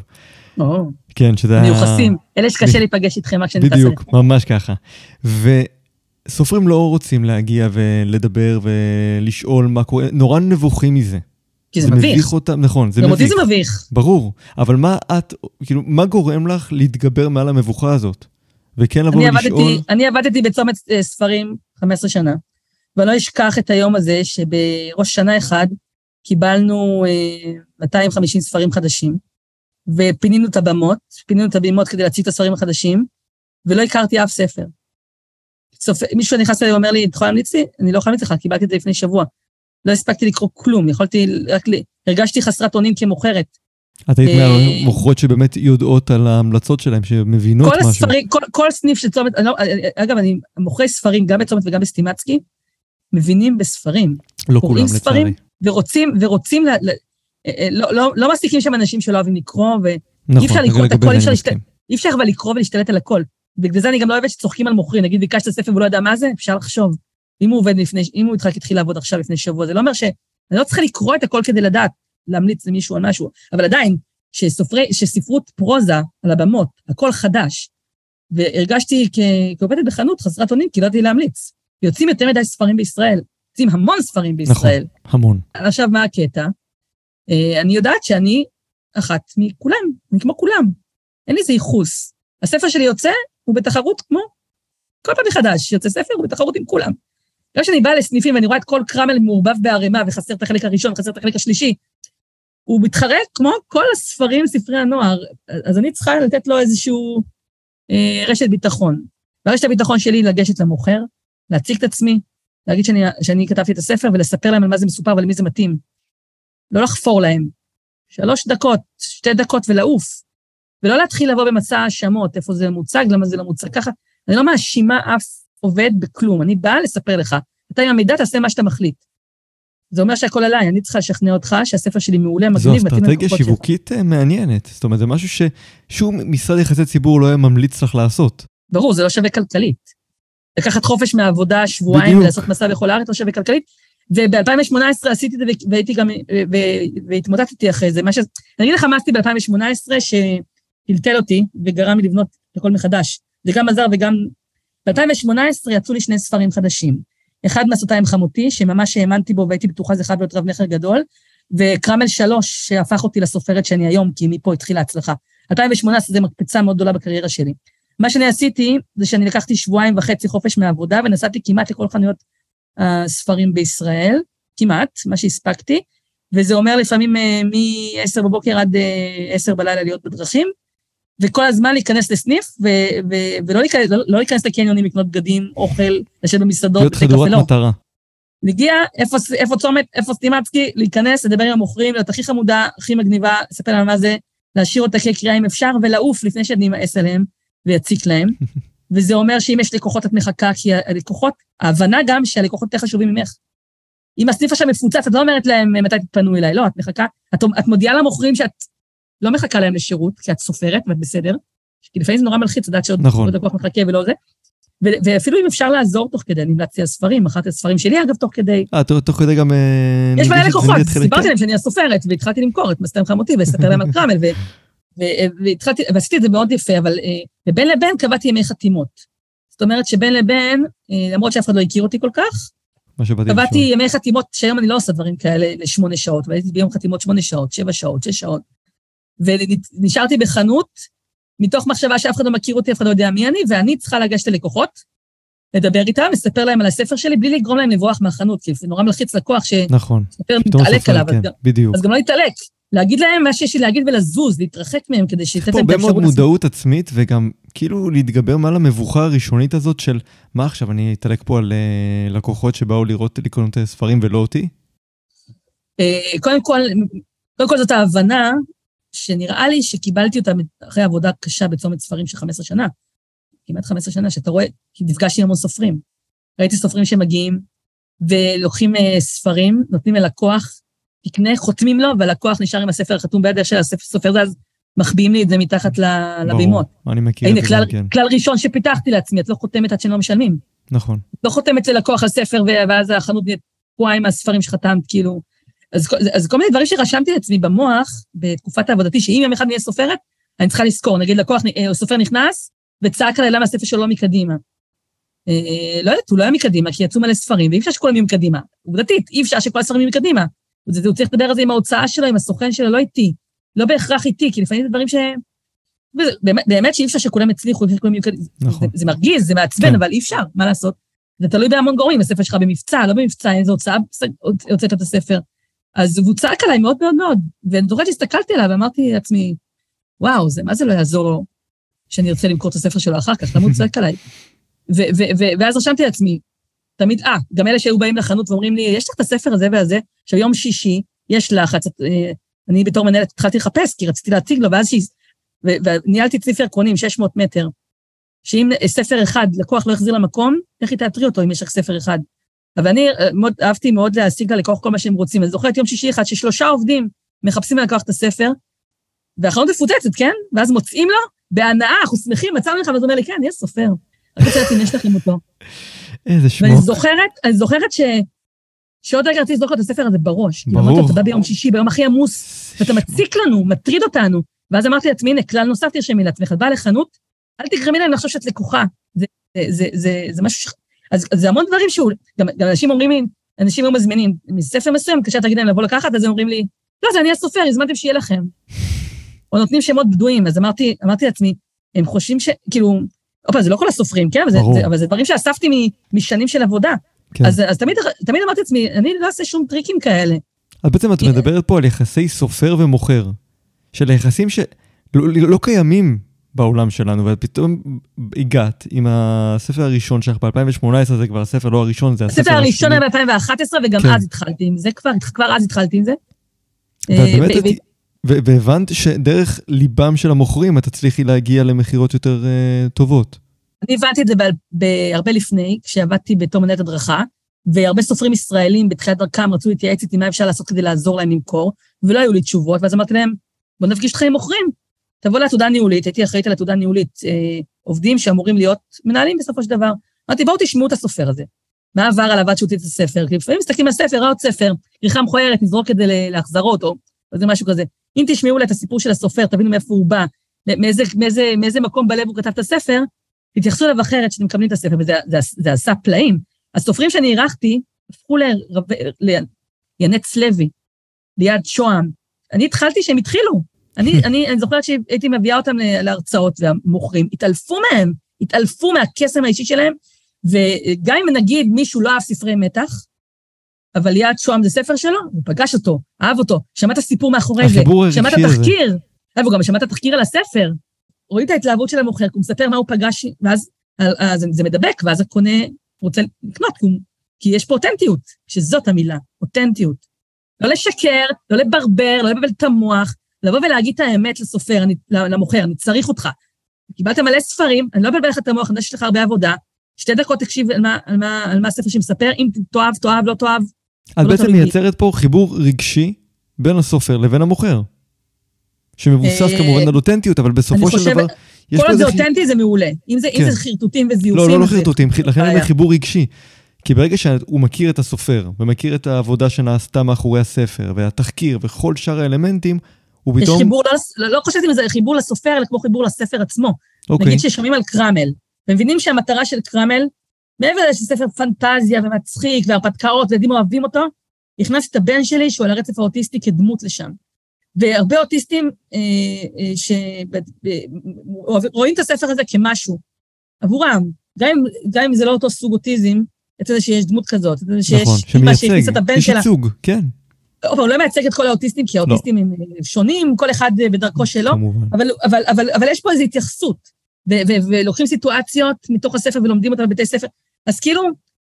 או. כן, שזה היה... מיוחסים. אלה שקשה להיפגש איתכם רק כשנכנס אליכם. בדיוק, ממש ככה. וסופרים לא רוצים להגיע ולדבר ולשאול מה קורה, נורא נבוכים מזה. כי זה, זה מביך. מביך אותם, נכון, זה מביך. גם אותי זה מביך. ברור, אבל מה את, כאילו, מה גורם לך להתגבר מעל המבוכה הזאת? וכן לבוא ולשאול... אני עבדתי בצומת אה, ספרים 15 שנה, ואני לא אשכח את היום הזה שבראש שנה אחד קיבלנו אה, 250 ספרים חדשים, ופינינו את הבמות, פינינו את הבמות כדי להציג את הספרים החדשים, ולא הכרתי אף ספר. סופ... מישהו נכנס אליי ואומר לי, את יכולה להמליץ לי? אני לא יכולה להמליץ לך, קיבלתי את זה לפני שבוע. לא הספקתי לקרוא כלום, יכולתי רק ל... הרגשתי חסרת אונים כמוכרת. את היית מהמוכרות שבאמת יודעות על ההמלצות שלהם, שמבינות כל משהו. הספרים, כל, כל סניף של צומת, לא, אגב, אני מוכרי ספרים גם בצומת וגם בסטימצקי, מבינים בספרים. לא כולם, לצערי. ורוצים, ורוצים, ל, ל, אה, לא, לא, לא מספיקים שם אנשים שלא אוהבים לקרוא, ואי נכון, אפשר לקרוא את הכל, אי אפשר, להשת... אי אפשר אבל לקרוא ולהשתלט על הכל. בגלל זה אני גם לא אוהבת שצוחקים על מוכרים, נגיד ביקשת ספר והוא לא יודע מה זה, אפשר לחשוב. אם הוא עובד לפני, אם הוא התחיל לעבוד עכשיו לפני שבוע, זה לא אומר ש... אני לא צריכה לקרוא את הכל כדי לדעת, להמליץ למישהו על משהו, אבל עדיין, שסופרי, שספרות פרוזה על הבמות, הכל חדש, והרגשתי כעובדת בחנות חסרת אונים, כי לא ידעתי להמליץ. יוצאים יותר מדי ספרים בישראל, יוצאים המון ספרים בישראל. נכון, המון. עכשיו, מה הקטע? אה, אני יודעת שאני אחת מכולם, אני כמו כולם. אין לי איזה ייחוס. הספר שלי יוצא, הוא בתחרות כמו כל פעם מחדש, יוצא ספר, הוא בתחרות עם כולם. גם כשאני באה לסניפים ואני רואה את כל קרמל מעורבב בערימה וחסר את החלק הראשון, חסר את החלק השלישי, הוא מתחרט כמו כל הספרים, ספרי הנוער, אז אני צריכה לתת לו איזשהו אה, רשת ביטחון. והרשת הביטחון שלי לגשת למוכר, להציג את עצמי, להגיד שאני, שאני כתבתי את הספר ולספר להם על מה זה מסופר ולמי זה מתאים. לא לחפור להם. שלוש דקות, שתי דקות ולעוף. ולא להתחיל לבוא במצע האשמות, איפה זה מוצג, למה זה לא מוצג ככה. אני לא מאשימה אף עובד בכלום, אני באה לספר לך. אתה עם המידע תעשה מה שאתה מחליט. זה אומר שהכל עליי, אני צריכה לשכנע אותך שהספר שלי מעולה, מגניב, מתאים ללקוחות שלך. זו אסטרטגיה שיווקית שלך. אה, מעניינת. זאת אומרת, זה משהו ששום משרד יחסי ציבור לא היה ממליץ לך לעשות. ברור, זה לא שווה כלכלית. לקחת חופש מהעבודה שבועיים בדיוק. ולעשות מסע בכל הארץ, לשבת כלכלית. וב-2018 עשיתי את זה והייתי גם, ו- והתמודדתי אחרי זה. מה ש... אני אגיד לך מה עשיתי ב-2018 שטלטל אותי וגרם לי לבנות הכל מחדש. זה גם עזר וגם... ב-2018 יצאו לי שני ספרים חדשים. אחד מסעותי עם חמותי, שממש האמנתי בו והייתי בטוחה זה חייב להיות רב מכר גדול, וקרמל שלוש, שהפך אותי לסופרת שאני היום, כי מפה התחילה ההצלחה. 2018 זה מקפצה מאוד גדולה בקריירה שלי. מה שאני עשיתי, זה שאני לקחתי שבועיים וחצי חופש מהעבודה, ונסעתי כמעט לכל חנויות הספרים בישראל, כמעט, מה שהספקתי, וזה אומר לפעמים אה, מ-10 בבוקר עד אה, 10 בלילה להיות בדרכים, וכל הזמן להיכנס לסניף, ו- ו- ולא להיכנס, לא, לא להיכנס לקניונים, לקנות בגדים, אוכל, לשבת במסעדות, להיות חדורת לא. מטרה. להגיע, איפה, איפה צומת, איפה סטימצקי, להיכנס, לדבר עם המוכרים, להיות הכי חמודה, הכי מגניבה, לספר להם מה זה, להשאיר אותה כקריאה אם אפשר, ולעוף לפני שאני אמאס עליהם ויציק להם. וזה אומר שאם יש לקוחות את מחכה, כי הלקוחות, ההבנה גם שהלקוחות יותר חשובים ממך. אם הסניף עכשיו מפוצץ, את לא אומרת להם מתי תתפנו אליי, לא, את מחכה, את, את מודיעה למוכרים שאת לא מחכה להם לשירות, כי את סופרת ואת בסדר, כי לפעמים זה נורא מלחיץ, לדעת שעוד נכון. עוד לקוח מחכה ולא זה. ו- ואפילו אם אפשר לעזור תוך כדי, אני המלצתי על ספרים, אחת הספרים שלי אגב תוך כדי, אה, תוך- כדי גם... אה, יש שזה לקוחות, סיפרתי להם שאני הסופרת, והתחלתי למכור את מסתם חמותי ולספר להם על קרמל, והתחלתי, ועשיתי את זה מאוד יפה, אבל אה, ובין לבין קבעתי ימי חתימות. זאת אומרת שבין לבין, אה, למרות שאף אחד לא הכיר אותי כל כך, קבעתי. ימי חתימות, שהיום אני לא עושה דברים כאלה לשמונה שעות, והייתי ביום חתימות שמונה שעות, שבע שעות, שש שעות. ונשארתי בחנות, מתוך מחשבה שאף אחד לא מכיר אותי, אף אחד לא יודע מי אני, ואני צריכה לגשת ללקוחות, לדבר איתם, לספר להם על הספר שלי, בלי לגרום להם לברוח מהחנות, כי זה נורא מלחיץ לקוח שסופר נכון. פתאום מתעלק עליו, אז כן, גם- בדיוק. אז גם לא להתעלק. להגיד להם מה שיש לי להגיד ולזוז, להתרחק מהם, כדי שייתן פה להם את הרבה מאוד האפשרות לעשות. מודעות עצמית, וגם כאילו להתגבר מעל המבוכה הראשונית הזאת של מה עכשיו, אני אתעלק פה על אה, לקוחות שבאו לראות, לקנות אה, ספרים ולא אותי? אה, קודם כל, קודם כל זאת ההבנה שנראה לי שקיבלתי אותה אחרי עבודה קשה בצומת ספרים של 15 שנה. כמעט 15 שנה, שאתה רואה, כי נפגשתי עם המון סופרים. ראיתי סופרים שמגיעים ולוקחים אה, ספרים, נותנים ללקוח, תקנה, חותמים לו, והלקוח נשאר עם הספר החתום ביד של הסופר הזה, אז מחביאים לי את זה מתחת לבימות. ברור, אני מכיר את זה גם כן. כלל ראשון שפיתחתי לעצמי, את לא חותמת עד שלא משלמים. נכון. לא חותמת ללקוח על ספר, ואז החנות נהיית תקועה עם הספרים שחתמת, כאילו. אז, אז כל מיני דברים שרשמתי לעצמי במוח, בתקופת עבודתי, שאם יום אחד נהיה סופרת, אני צריכה לזכור. נגיד, לקוח, אה, סופר נכנס, וצעק עליי למה הספר שלו לא מקדימה. אה, לא יודעת, הוא לא היה מקדימה, כי יצאו מלא ספרים, ואי אפשר שכולם יהיו מקדימה. עובדתית, אי אפשר שכל הספרים יהיו מקדימה. הוא צריך לדבר על זה עם ההוצאה שלו, עם הסוכן שלו, לא איתי. לא בהכרח איתי, כי לפעמים זה דברים ש... באמת, באמת שאי אפשר שכולם יצליחו, שכולם יהיו... מקדימה. נכון. זה, זה מרגיז, זה מעצבן, כן. אבל אי אפשר, מה לעשות? זה תלוי בהמון גורמים, הספר שלך במבצע, לא במבצע, איזו הוצאה הוצאת את הספר. אז הוא צעק עליי מאוד מאוד מאוד, ואני זוכרת שהסתכלתי עליו ואמרתי לעצמי, וואו, זה מה זה לא יעזור לו שאני ארצה למכור את הספר שלו אחר כך, למה הוא צועק עליי? ו- ו- ו- ואז רשמתי לעצמי, תמיד, אה, גם אלה שהיו באים לחנות ואומרים לי, יש לך את הספר הזה והזה, עכשיו יום שישי, יש לחץ, אה, אני בתור מנהלת התחלתי לחפש, כי רציתי להציג לו, ואז שהיא, ו- וניהלתי את ספר קרונים, 600 מטר, שאם ספר אחד, לקוח לא יחזיר למקום, היא תאתרי אותו אם יש רק ספר אחד? אבל אני אה, מאוד, אהבתי מאוד להשיג ללקוח כל מה שהם רוצים. אני זוכרת יום שישי אחד ששלושה עובדים מחפשים ללקוח את הספר, והחנות מפוצצת, כן? ואז מוצאים לו, בהנאה, אנחנו שמחים, מצאנו לך, ואז הוא אומר לי, כן, יש סופר. רק רוצה לדעת אם יש לכם אותו. איזה ואני שמות. זוכרת, אני זוכרת ש... שעוד רגע רציתי לזרוק לו את הספר הזה בראש. כי ברור. אמרתי לו, אתה בא ביום שישי, ביום הכי עמוס, ואתה מציק לנו, מטריד אותנו. ואז אמרתי לעצמי, הנה, כלל נוסף תרשמי לעצמך, את באה לחנות, אל תגרמי להם לחשוב שאת לקוחה. זה, זה, זה, זה, זה משהו. אז, אז זה המון דברים שהוא... גם, גם אנשים אומרים לי, אנשים היו מזמינים מספר מסוים, קשה תגיד להם לבוא לקחת, אז הם אומרים לי, לא, זה אני הסופר, הזמנתם שיהיה לכם. או נותנים שמות בדויים, אז אמרתי, אמרתי לעצמי, הם חושבים ש... כאילו, אופה, זה לא כל הסופרים, כן? אבל זה. זה, אבל זה דברים שאספתי מ- משנים של עבודה. כן. אז, אז תמיד, תמיד אמרתי לעצמי, אני לא אעשה שום טריקים כאלה. אז בעצם את מדברת פה על יחסי סופר ומוכר, של היחסים שלא לא, לא קיימים בעולם שלנו, ופתאום הגעת עם הספר הראשון שלך ב-2018, זה כבר הספר לא הראשון, זה הספר הספר הראשון השני. היה ב-2011, וגם כן. אז התחלתי עם זה כבר, כבר אז התחלתי עם זה. אה, באמת, ו- את- ו- והבנת שדרך ליבם של המוכרים את תצליחי להגיע למכירות יותר uh, טובות. אני הבנתי את זה הרבה לפני, כשעבדתי בתור מנהלת הדרכה, והרבה סופרים ישראלים בתחילת דרכם רצו להתייעץ איתי מה אפשר לעשות כדי לעזור להם למכור, ולא היו לי תשובות, ואז אמרתי להם, בוא נפגיש אותך עם מוכרים. תבוא לעתודה ניהולית, הייתי אחראית על עתודה ניהולית, אה, עובדים שאמורים להיות מנהלים בסופו של דבר. אמרתי, בואו תשמעו את הסופר הזה. מה עבר עליו עד שהוא הוציא את הספר? כי לפעמים מסתכלים על ספר, עוד ספר, כריכה מכוערת, נזרוק את זה להחזרות, או איזה משהו כזה. אם תשמעו לה את הסיפור של הסופר, תבינו מאיפה הוא בא, מאיזה, מאיזה, מאיזה מקום בלב הוא כתב את הספר, תתייחסו אליו אחרת כשאתם מקבלים את הספר, וזה זה, זה עשה פלאים. הסופרים שאני אירחתי הפכו לינץ לוי, ליד שוהם. אני התחלתי שהם התחילו. אני, אני, אני זוכרת שהייתי מביאה אותם להרצאות, והמוכרים התעלפו מהם, התעלפו מהקסם האישי שלהם, וגם אם נגיד מישהו לא אהב ספרי מתח, אבל ליד שוהם זה ספר שלו, הוא פגש אותו, אהב אותו, שמע את הסיפור מאחורי זה, שמע את התחקיר, הוא גם שמע את התחקיר על הספר, רואים את ההתלהבות של המוכר, הוא מספר מה הוא פגש, ואז אז זה מדבק, ואז הקונה רוצה לקנות, כי יש פה אותנטיות, שזאת המילה, אותנטיות. לא לשקר, לא לברבר, לא לבלבל את המוח, לבוא ולהגיד את האמת לסופר, אני, למוכר, אני צריך אותך. קיבלת מלא ספרים, אני לא אבלבל לך את המוח, אני יודע שיש לך הרבה עבודה, שתי דקות תקשיב על מה, על מה, על מה הספר שמספר, אם תאהב, תאהב, לא תאהב. את לא בעצם מייצרת פה חיבור רגשי בין הסופר לבין המוכר. שמבוסס אה, כמובן על אותנטיות, אבל בסופו של דבר... כל עוד זה אותנטי זה מעולה. אם זה כן. חרטוטים וזיופים... לא, לא, לא חרטוטים, לכן אני אומר חיבור רגשי. כי ברגע שהוא מכיר את הסופר, ומכיר את העבודה שנעשתה מאחורי הספר, והתחקיר, וכל שאר האלמנטים, הוא פתאום... יש חיבור, לא, לא חשבתי אם זה חיבור לסופר, אלא כמו חיבור לספר עצמו. אוקיי. נגיד ששומעים על קרמל, ומבינים שהמטרה של קרמל, מעבר לזה שספר פנטזיה ומצחיק והרפתקאות, וילדים אוהבים אותו, הכנסתי את הבן שלי, שהוא על הרצף האוטיסטי, כדמות לשם. והרבה אוטיסטים אה, אה, שרואים את הספר הזה כמשהו עבורם, גם אם, גם אם זה לא אותו סוג אוטיזם, את זה שיש דמות כזאת, את זה שיש נכון, אימא שהכניסה את הבן שלה. יש ייצוג, כן. הוא לא מייצג את כל האוטיסטים, כי האוטיסטים לא. הם שונים, כל אחד בדרכו שלו, אבל, אבל, אבל, אבל יש פה איזו התייחסות, ולוקחים סיטואציות מתוך הספר ולומדים אותם בבתי ספר. אז כאילו,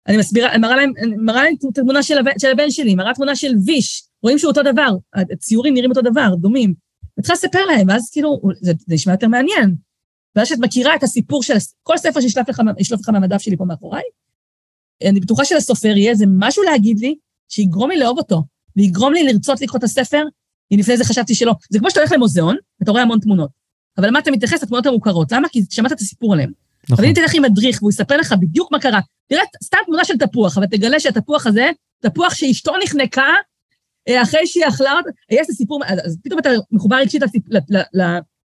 אני מסבירה, מראה להם, מראה להם את התמונה של, הבן, של הבן שלי, מראה תמונה של ויש, רואים שהוא אותו דבר, הציורים נראים אותו דבר, דומים. וצריכה לספר להם, ואז כאילו, זה, זה נשמע יותר מעניין. ואז שאת מכירה את הסיפור של, כל ספר שישלף לך, לך מהמדף שלי פה מאחוריי, אני בטוחה שלסופר יהיה איזה משהו להגיד לי, שיגרום לי לאהוב אותו, ויגרום לי לרצות לקרוא את הספר, אם לפני זה חשבתי שלא. זה כמו שאתה הולך למוזיאון, ואתה רואה המון תמונות. אבל למה אתה מתייחס לתמונות המוכרות? למה? כי שמעת את הסיפור עליהן. נכון. אבל אם תלך עם מדריך והוא יספר לך בדיוק מה קרה, תראה סתם תמונה של תפוח, אבל תגלה שהתפוח הזה, תפוח שאשתו נחנקה אה, אחרי שהיא אכלה אותו, יש את הסיפור, אז פתאום אתה מחובר רגשית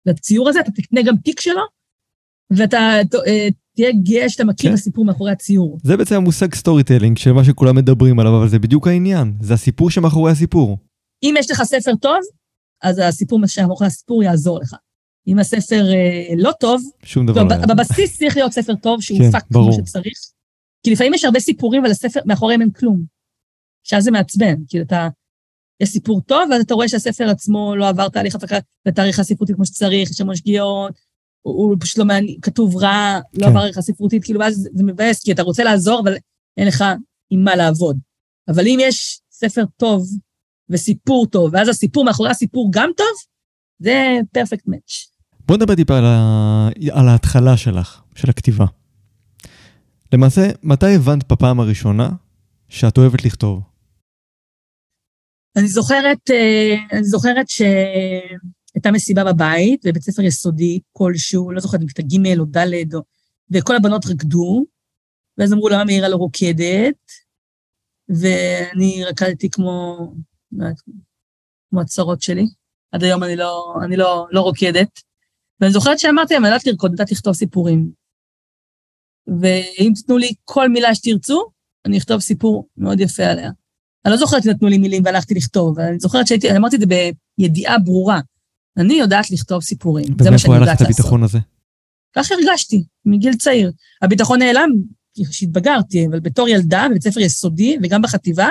לציור הזה, אתה תקנה גם תיק שלו, ואתה אה, תהיה גאה שאתה מכיר כן. הסיפור מאחורי הציור. זה בעצם המושג storytelling, של מה שכולם מדברים עליו, אבל זה בדיוק העניין, זה הסיפור שמאחורי הסיפור. אם יש לך ספר טוב, אז הסיפור שמאחורי הסיפור יעזור לך. אם הספר אה, לא טוב, שום דבר לא יעזור. בבסיס צריך להיות ספר טוב, שהוא כן, ארוך כמו שצריך. כי לפעמים יש הרבה סיפורים, אבל הספר, מאחוריהם אין כלום. שאז זה מעצבן, כאילו אתה, יש סיפור טוב, ואז אתה רואה שהספר עצמו לא עבר תהליך הפקה לתהליך הספרותי כמו שצריך, יש המון שגיאות, הוא פשוט לא מעניין, כתוב רע, לא כן. עבר עריכה ספרותית, כאילו, ואז זה מבאס, כי אתה רוצה לעזור, אבל אין לך עם מה לעבוד. אבל אם יש ספר טוב וסיפור טוב, ואז הסיפור מאחורי הסיפור גם טוב, זה פרפקט מאץ'. בוא נדבר טיפה על, ה... על ההתחלה שלך, של הכתיבה. למעשה, מתי הבנת בפעם הראשונה שאת אוהבת לכתוב? אני זוכרת, אה, אני זוכרת ש... הייתה מסיבה בבית, בבית ספר יסודי כלשהו, לא זוכרת אם כיתה ג' או ד', או... וכל הבנות רקדו, ואז אמרו למה מאירה לא רוקדת, ואני רקדתי כמו, לא כמו הצרות שלי. עד היום אני לא, אני לא, לא רוקדת. ואני זוכרת שאמרתי להם, אני יודעת לרקוד, יודעת לכתוב סיפורים. ואם תיתנו לי כל מילה שתרצו, אני אכתוב סיפור מאוד יפה עליה. אני לא זוכרת אם נתנו לי מילים והלכתי לכתוב, אבל אני זוכרת שהייתי, אמרתי את זה בידיעה ברורה. אני יודעת לכתוב סיפורים, זה מה שאני יודעת לעשות. ומאיפה היה לך את הביטחון הזה? כך הרגשתי, מגיל צעיר. הביטחון נעלם כשהתבגרתי, אבל בתור ילדה, בבית ספר יסודי וגם בחטיבה,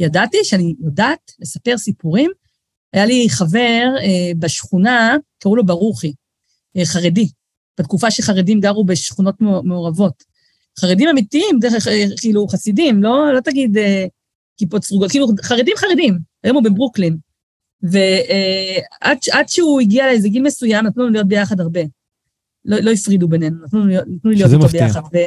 ידעתי שאני יודעת לספר סיפורים. היה לי חבר אה, בשכונה, קראו לו ברוכי, אה, חרדי, בתקופה שחרדים גרו בשכונות מעורבות. חרדים אמיתיים, דרך, אה, כאילו חסידים, לא, לא תגיד אה, כיפות סרוגות, כאילו חרדים חרדים, היום הוא בברוקלין. ועד אה, שהוא הגיע לאיזה גיל מסוים, נתנו לנו להיות ביחד הרבה. לא, לא הפרידו בינינו, נתנו, נתנו לי להיות איתו ביחד. ו...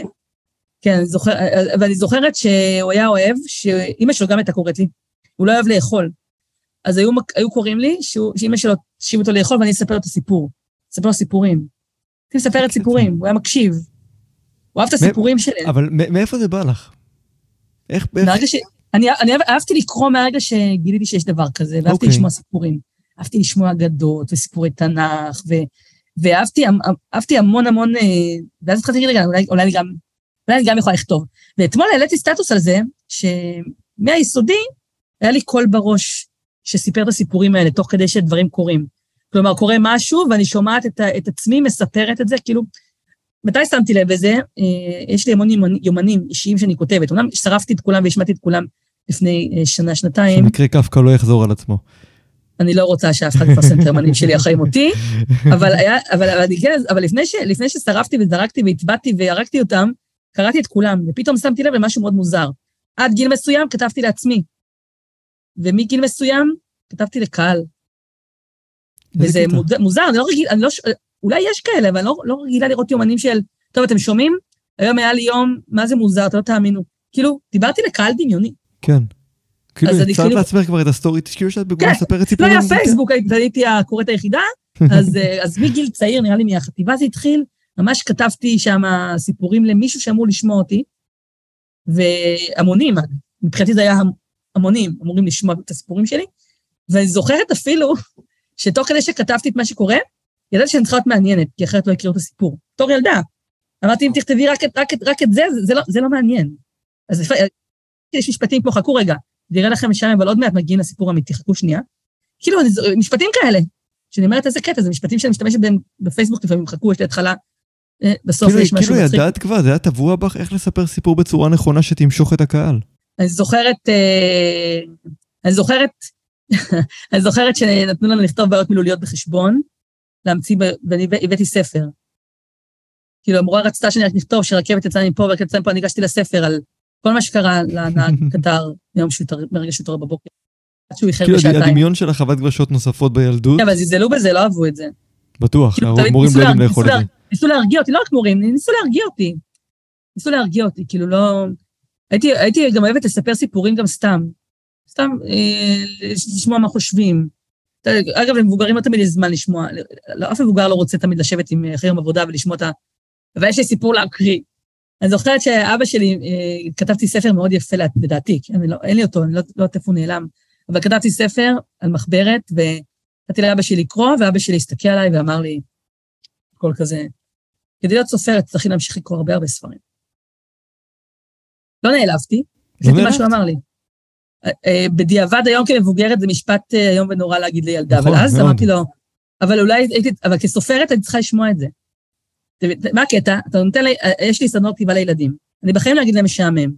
כן, זוכר, ואני זוכרת שהוא היה אוהב, שאימא שלו גם הייתה קוראת לי, הוא לא אוהב לאכול. אז היו, היו קוראים לי שאימא שלו תשיב אותו לאכול ואני אספר לו את הסיפור. אספר לו סיפורים. הייתי מספרת סיפורים, הוא היה מקשיב. הוא אהב את הסיפורים שלי. אבל מאיפה זה בא לך? איך... מהרגע ש... אני, אני אהבתי לקרוא מהרגע שגיליתי שיש דבר כזה, ואהבתי okay. אוקיי. לשמוע סיפורים. אהבתי לשמוע אגדות וסיפורי תנ"ך, ו, ואהבתי אהבתי המון המון, אה, ואז התחלתי להגיד, רגע, אולי, אולי, אני גם, אולי אני גם יכולה לכתוב. ואתמול העליתי סטטוס על זה, שמהיסודי היה לי קול בראש שסיפר את הסיפורים האלה, תוך כדי שדברים קורים. כלומר, קורה משהו, ואני שומעת את, את עצמי מספרת את זה, כאילו, מתי שמתי לב לזה? אה, יש לי המון יומנים אישיים שאני כותבת. אמנם שרפתי את כולם והשמעתי את כולם לפני אה, שנה, שנתיים. שמקרה קפקא לא יחזור על עצמו. אני לא רוצה שאף אחד יפרסם את היומנים שלי אחרי מותי, אבל, היה, אבל, אבל, כן, אבל לפני, ש, לפני ששרפתי וזרקתי והטבעתי והרגתי אותם, קראתי את כולם, ופתאום שמתי לב למשהו מאוד מוזר. עד גיל מסוים כתבתי לעצמי, ומגיל מסוים כתבתי לקהל. וזה מוזר, אני לא רגיל, אני לא, אולי יש כאלה, אבל לא, לא רגילה לראות יומנים של, טוב, אתם שומעים? היום היה לי יום, מה זה מוזר, אתם לא תאמינו. כאילו, דיברתי לקהל דמיוני. כן. כאילו, יצרת כאילו... לעצמך כבר את ה story, כאילו שאת בגלל מספרת כן, סיפורים. לא היה פייסבוק, הייתי הקוראת היחידה, אז, אה, אז מגיל צעיר, נראה לי מהחטיבה זה התחיל, ממש כתבתי שם סיפורים למישהו שאמור לשמוע אותי, והמונים, מבחינתי זה היה המונים, אמורים לשמוע את הסיפורים שלי, ואני זוכרת אפילו שתוך כדי שכתבתי את מה שקורה, ידעתי שאני צריכה להיות מעניינת, כי אחרת לא יכירו את הסיפור. בתור ילדה. אמרתי, אם תכתבי רק, רק, רק את זה, זה לא, זה לא מעניין. אז יש משפטים כמו, חכו רגע, זה יראה לכם משעמם, אבל עוד מעט מגיעים לסיפור אמיתי, חכו שנייה. כאילו, משפטים כאלה, שאני אומרת איזה קטע, זה משפטים שאני משתמשת בהם בפייסבוק לפעמים, חכו, יש לי התחלה, אה, בסוף כאילו, יש משהו כאילו מצחיק. כאילו ידעת כבר, זה היה טבוע בך איך לספר סיפור בצורה נכונה שתמשוך את הקהל. אני זוכרת, אה, אני זוכרת, אני זוכרת שנתנו לנו לכתוב בעיות מילוליות בחשבון, להמציא, ואני הבאתי ספר. כאילו, המורה רצתה שאני רק נכתוב שרכבת יצאה מפה ורכבת יצאה מפה, אני הגשתי לספר על כל מה שקרה לנהג קטר מרגע שהוא התעורר בבוקר. עד שהוא איחר בשעתיים. כאילו, הדמיון שלך עבד כבר שעות נוספות בילדות. כן, אבל זלזלו בזה, לא אהבו את זה. בטוח, כאילו, המורים לא יודעים לאכול את זה. ניסו להרגיע אותי, לא רק מורים, ניסו להרגיע אותי. ניסו להרגיע אותי, כאילו, לא... הייתי גם אוהבת לספר סיפורים גם סתם. סתם אה, לשמוע מה חושבים. אגב, למבוגרים לא תמיד יש זמן לשמוע, לא, אף מבוגר לא רוצה תמיד לשבת עם אחרי יום עבודה ולשמוע את ה... אבל יש לי סיפור להקריא. אני זוכרת שאבא שלי, אה, כתבתי ספר מאוד יפה לדעתי, אני לא, אין לי אותו, אני לא, לא יודעת איפה הוא נעלם, אבל כתבתי ספר על מחברת, ונתתי לאבא שלי לקרוא, ואבא שלי הסתכל עליי ואמר לי, הכל כזה, כדי להיות סופרת צריכים להמשיך לקרוא הרבה הרבה ספרים. לא נעלבתי, לא מה שהוא אמר לי. אה, בדיעבד היום כמבוגרת זה משפט אה, איום ונורא להגיד לילדה, אבל נכון, אז אמרתי לו, אבל אולי אבל כסופרת אני צריכה לשמוע את זה. מה הקטע? אתה נותן לי, אה, יש לי סדנות כתיבה לילדים. אני בחיים לא אגיד להם משעמם.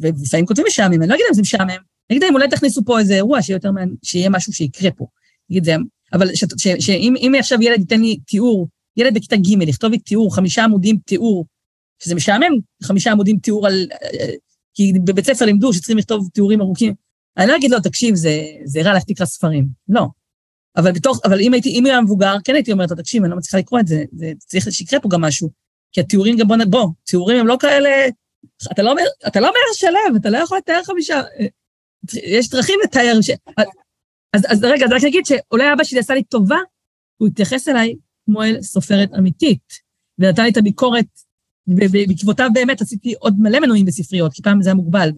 ולפעמים כותבים משעמם, אני לא אגיד להם זה משעמם. אני אגיד להם, אולי תכניסו פה איזה אירוע שיהיה יותר מעניין, שיהיה משהו שיקרה פה. נגיד זה, אבל שאם עכשיו ילד ייתן לי תיאור, ילד בכיתה ג' יכתוב לי תיאור, חמישה עמודים תיאור, שזה משעמם, חמישה עמודים תיאור על כי בבית ספר לימדו שצריכים לכתוב תיאורים ארוכים. אני לא אגיד לו, תקשיב, זה, זה רע, תקרא ספרים. לא. אבל בתוך, אבל אם הייתי, אם היה מבוגר, כן הייתי אומרת לו, תקשיב, אני לא מצליחה לקרוא את זה, זה צריך שיקרה פה גם משהו. כי התיאורים גם, בוא, בוא, תיאורים הם לא כאלה, אתה לא אומר, אתה לא אומר שלב, אתה לא יכול לתאר חמישה, יש דרכים לתאר, ש... אז, אז רגע, אז רק נגיד שאולי אבא שלי עשה לי טובה, הוא התייחס אליי כמו אל סופרת אמיתית, ונתן לי את הביקורת ובעקבותיו באמת עשיתי עוד מלא מנויים בספריות, כי פעם זה היה מוגבל,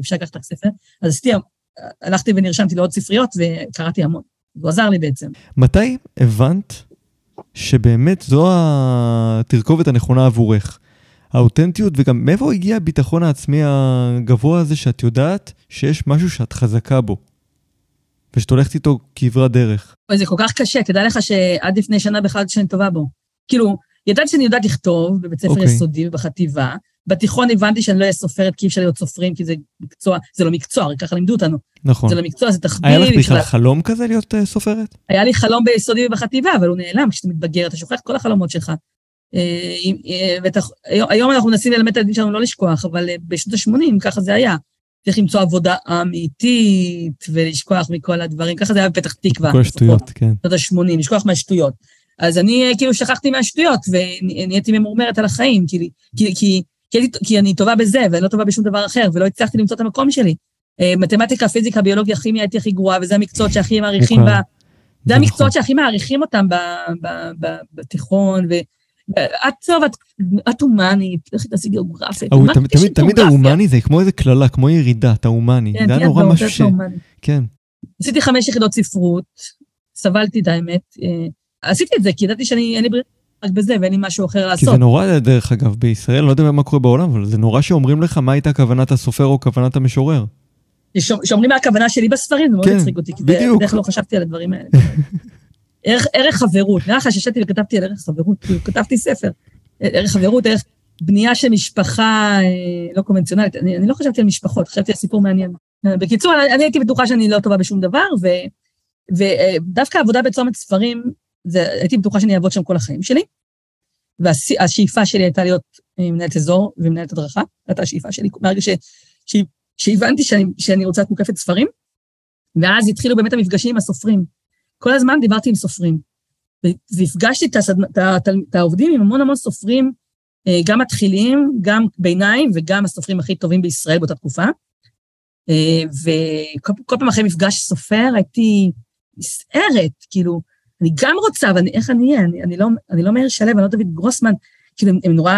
אפשר לקחת רק ספר, אז עשיתי, הלכתי ונרשמתי לעוד ספריות וקראתי המון. הוא עזר לי בעצם. מתי הבנת שבאמת זו התרכובת הנכונה עבורך? האותנטיות, וגם מאיפה הגיע הביטחון העצמי הגבוה הזה שאת יודעת שיש משהו שאת חזקה בו? ושאת הולכת איתו כברת דרך. זה כל כך קשה, תדע לך שעד לפני שנה בכלל שאני טובה בו. כאילו, ידעתי שאני יודעת לכתוב בבית ספר okay. אוקיי. יסודי ובחטיבה. בתיכון הבנתי שאני לא אהיה סופרת, כי אי אפשר להיות סופרים, כי זה מקצוע, זה לא מקצוע, ככה לימדו אותנו. נכון. זה לא מקצוע, זה תחביב. היה לך בכלל חלום כזה להיות uh, סופרת? היה לי חלום ביסודי ובחטיבה, אבל הוא נעלם כשאתה מתבגר, אתה שוכח את כל החלומות שלך. Uh, ותח... היום, אנחנו מנסים ללמד את הילדים שלנו לא לשכוח, אבל בשנות ה-80 ככה זה היה. צריך למצוא עבודה אמיתית ולשכוח מכל הדברים, ככה זה היה בפתח תקווה. כל השטויות, כן. שנות ה-80, לשכוח מהשטויות. אז אני אה, כאילו שכחתי מהשטויות, ונהייתי ממורמרת על החיים, כי, כי, כי, כי, כי אני טובה בזה, ואני לא טובה בשום דבר אחר, ולא הצלחתי למצוא את המקום שלי. אה, מתמטיקה, פיזיקה, ביולוגיה, כימיה הייתי הכי גרועה, וזה המקצועות שהכי מעריכים ב... זה המקצועות שהכי מעריכים אותם בתיכון, את טוב, את- הומנית, לכי תעשי מה תמיד- גיאוגרפיה? ההומני זה כמו איזה קללה, כמו ירידה, אתה הומני. כן, זה היה נורא משהו ש... כן. עשיתי חמש יחידות ספרות, סבלתי את האמת. אה, עשיתי את זה כי ידעתי שאני, אין לי ברירה רק בזה ואין לי משהו אחר כי לעשות. זה נורא, דרך אגב, בישראל, לא יודע מה קורה בעולם, אבל זה נורא שאומרים לך מה הייתה כוונת הסופר או כוונת המשורר. שאומרים מה הכוונה שלי בספרים, זה מאוד כן, הצחיק אותי, כי. בדרך לא חשבתי על הדברים האלה. ערך, ערך חברות, נראה לך שישבתי וכתבתי על ערך חברות, כאילו כתבתי ספר. ערך חברות, ערך בנייה של משפחה אה, לא קונבנציונלית. אני, אני לא חשבתי על משפחות, חשבתי על סיפור מעניין. אה, בקיצור, אני, אני הייתי בטוחה שאני לא טובה בשום דבר, ו, ודווקא עבודה בצומת ספרים, זה, הייתי בטוחה שאני אעבוד שם כל החיים שלי. והשאיפה שלי הייתה להיות אה, מנהלת אזור ומנהלת הדרכה, הייתה השאיפה שלי, מהרגע ש, ש, שהבנתי שאני, שאני רוצה להיות מוקפת ספרים, ואז התחילו באמת המפגשים עם הסופרים. כל הזמן דיברתי עם סופרים. והפגשתי את, הסד... את, ה- את העובדים עם המון המון סופרים, אה, גם מתחילים, גם ביניים, וגם הסופרים הכי טובים בישראל באותה תקופה. אה, וכל כל פעם אחרי מפגש סופר הייתי נסערת, כאילו, אני גם רוצה, אבל אני, איך אני אהיה? אני, אני, לא, אני לא מאיר שלו, אני לא דוד גרוסמן, כאילו, הם, הם, נורא,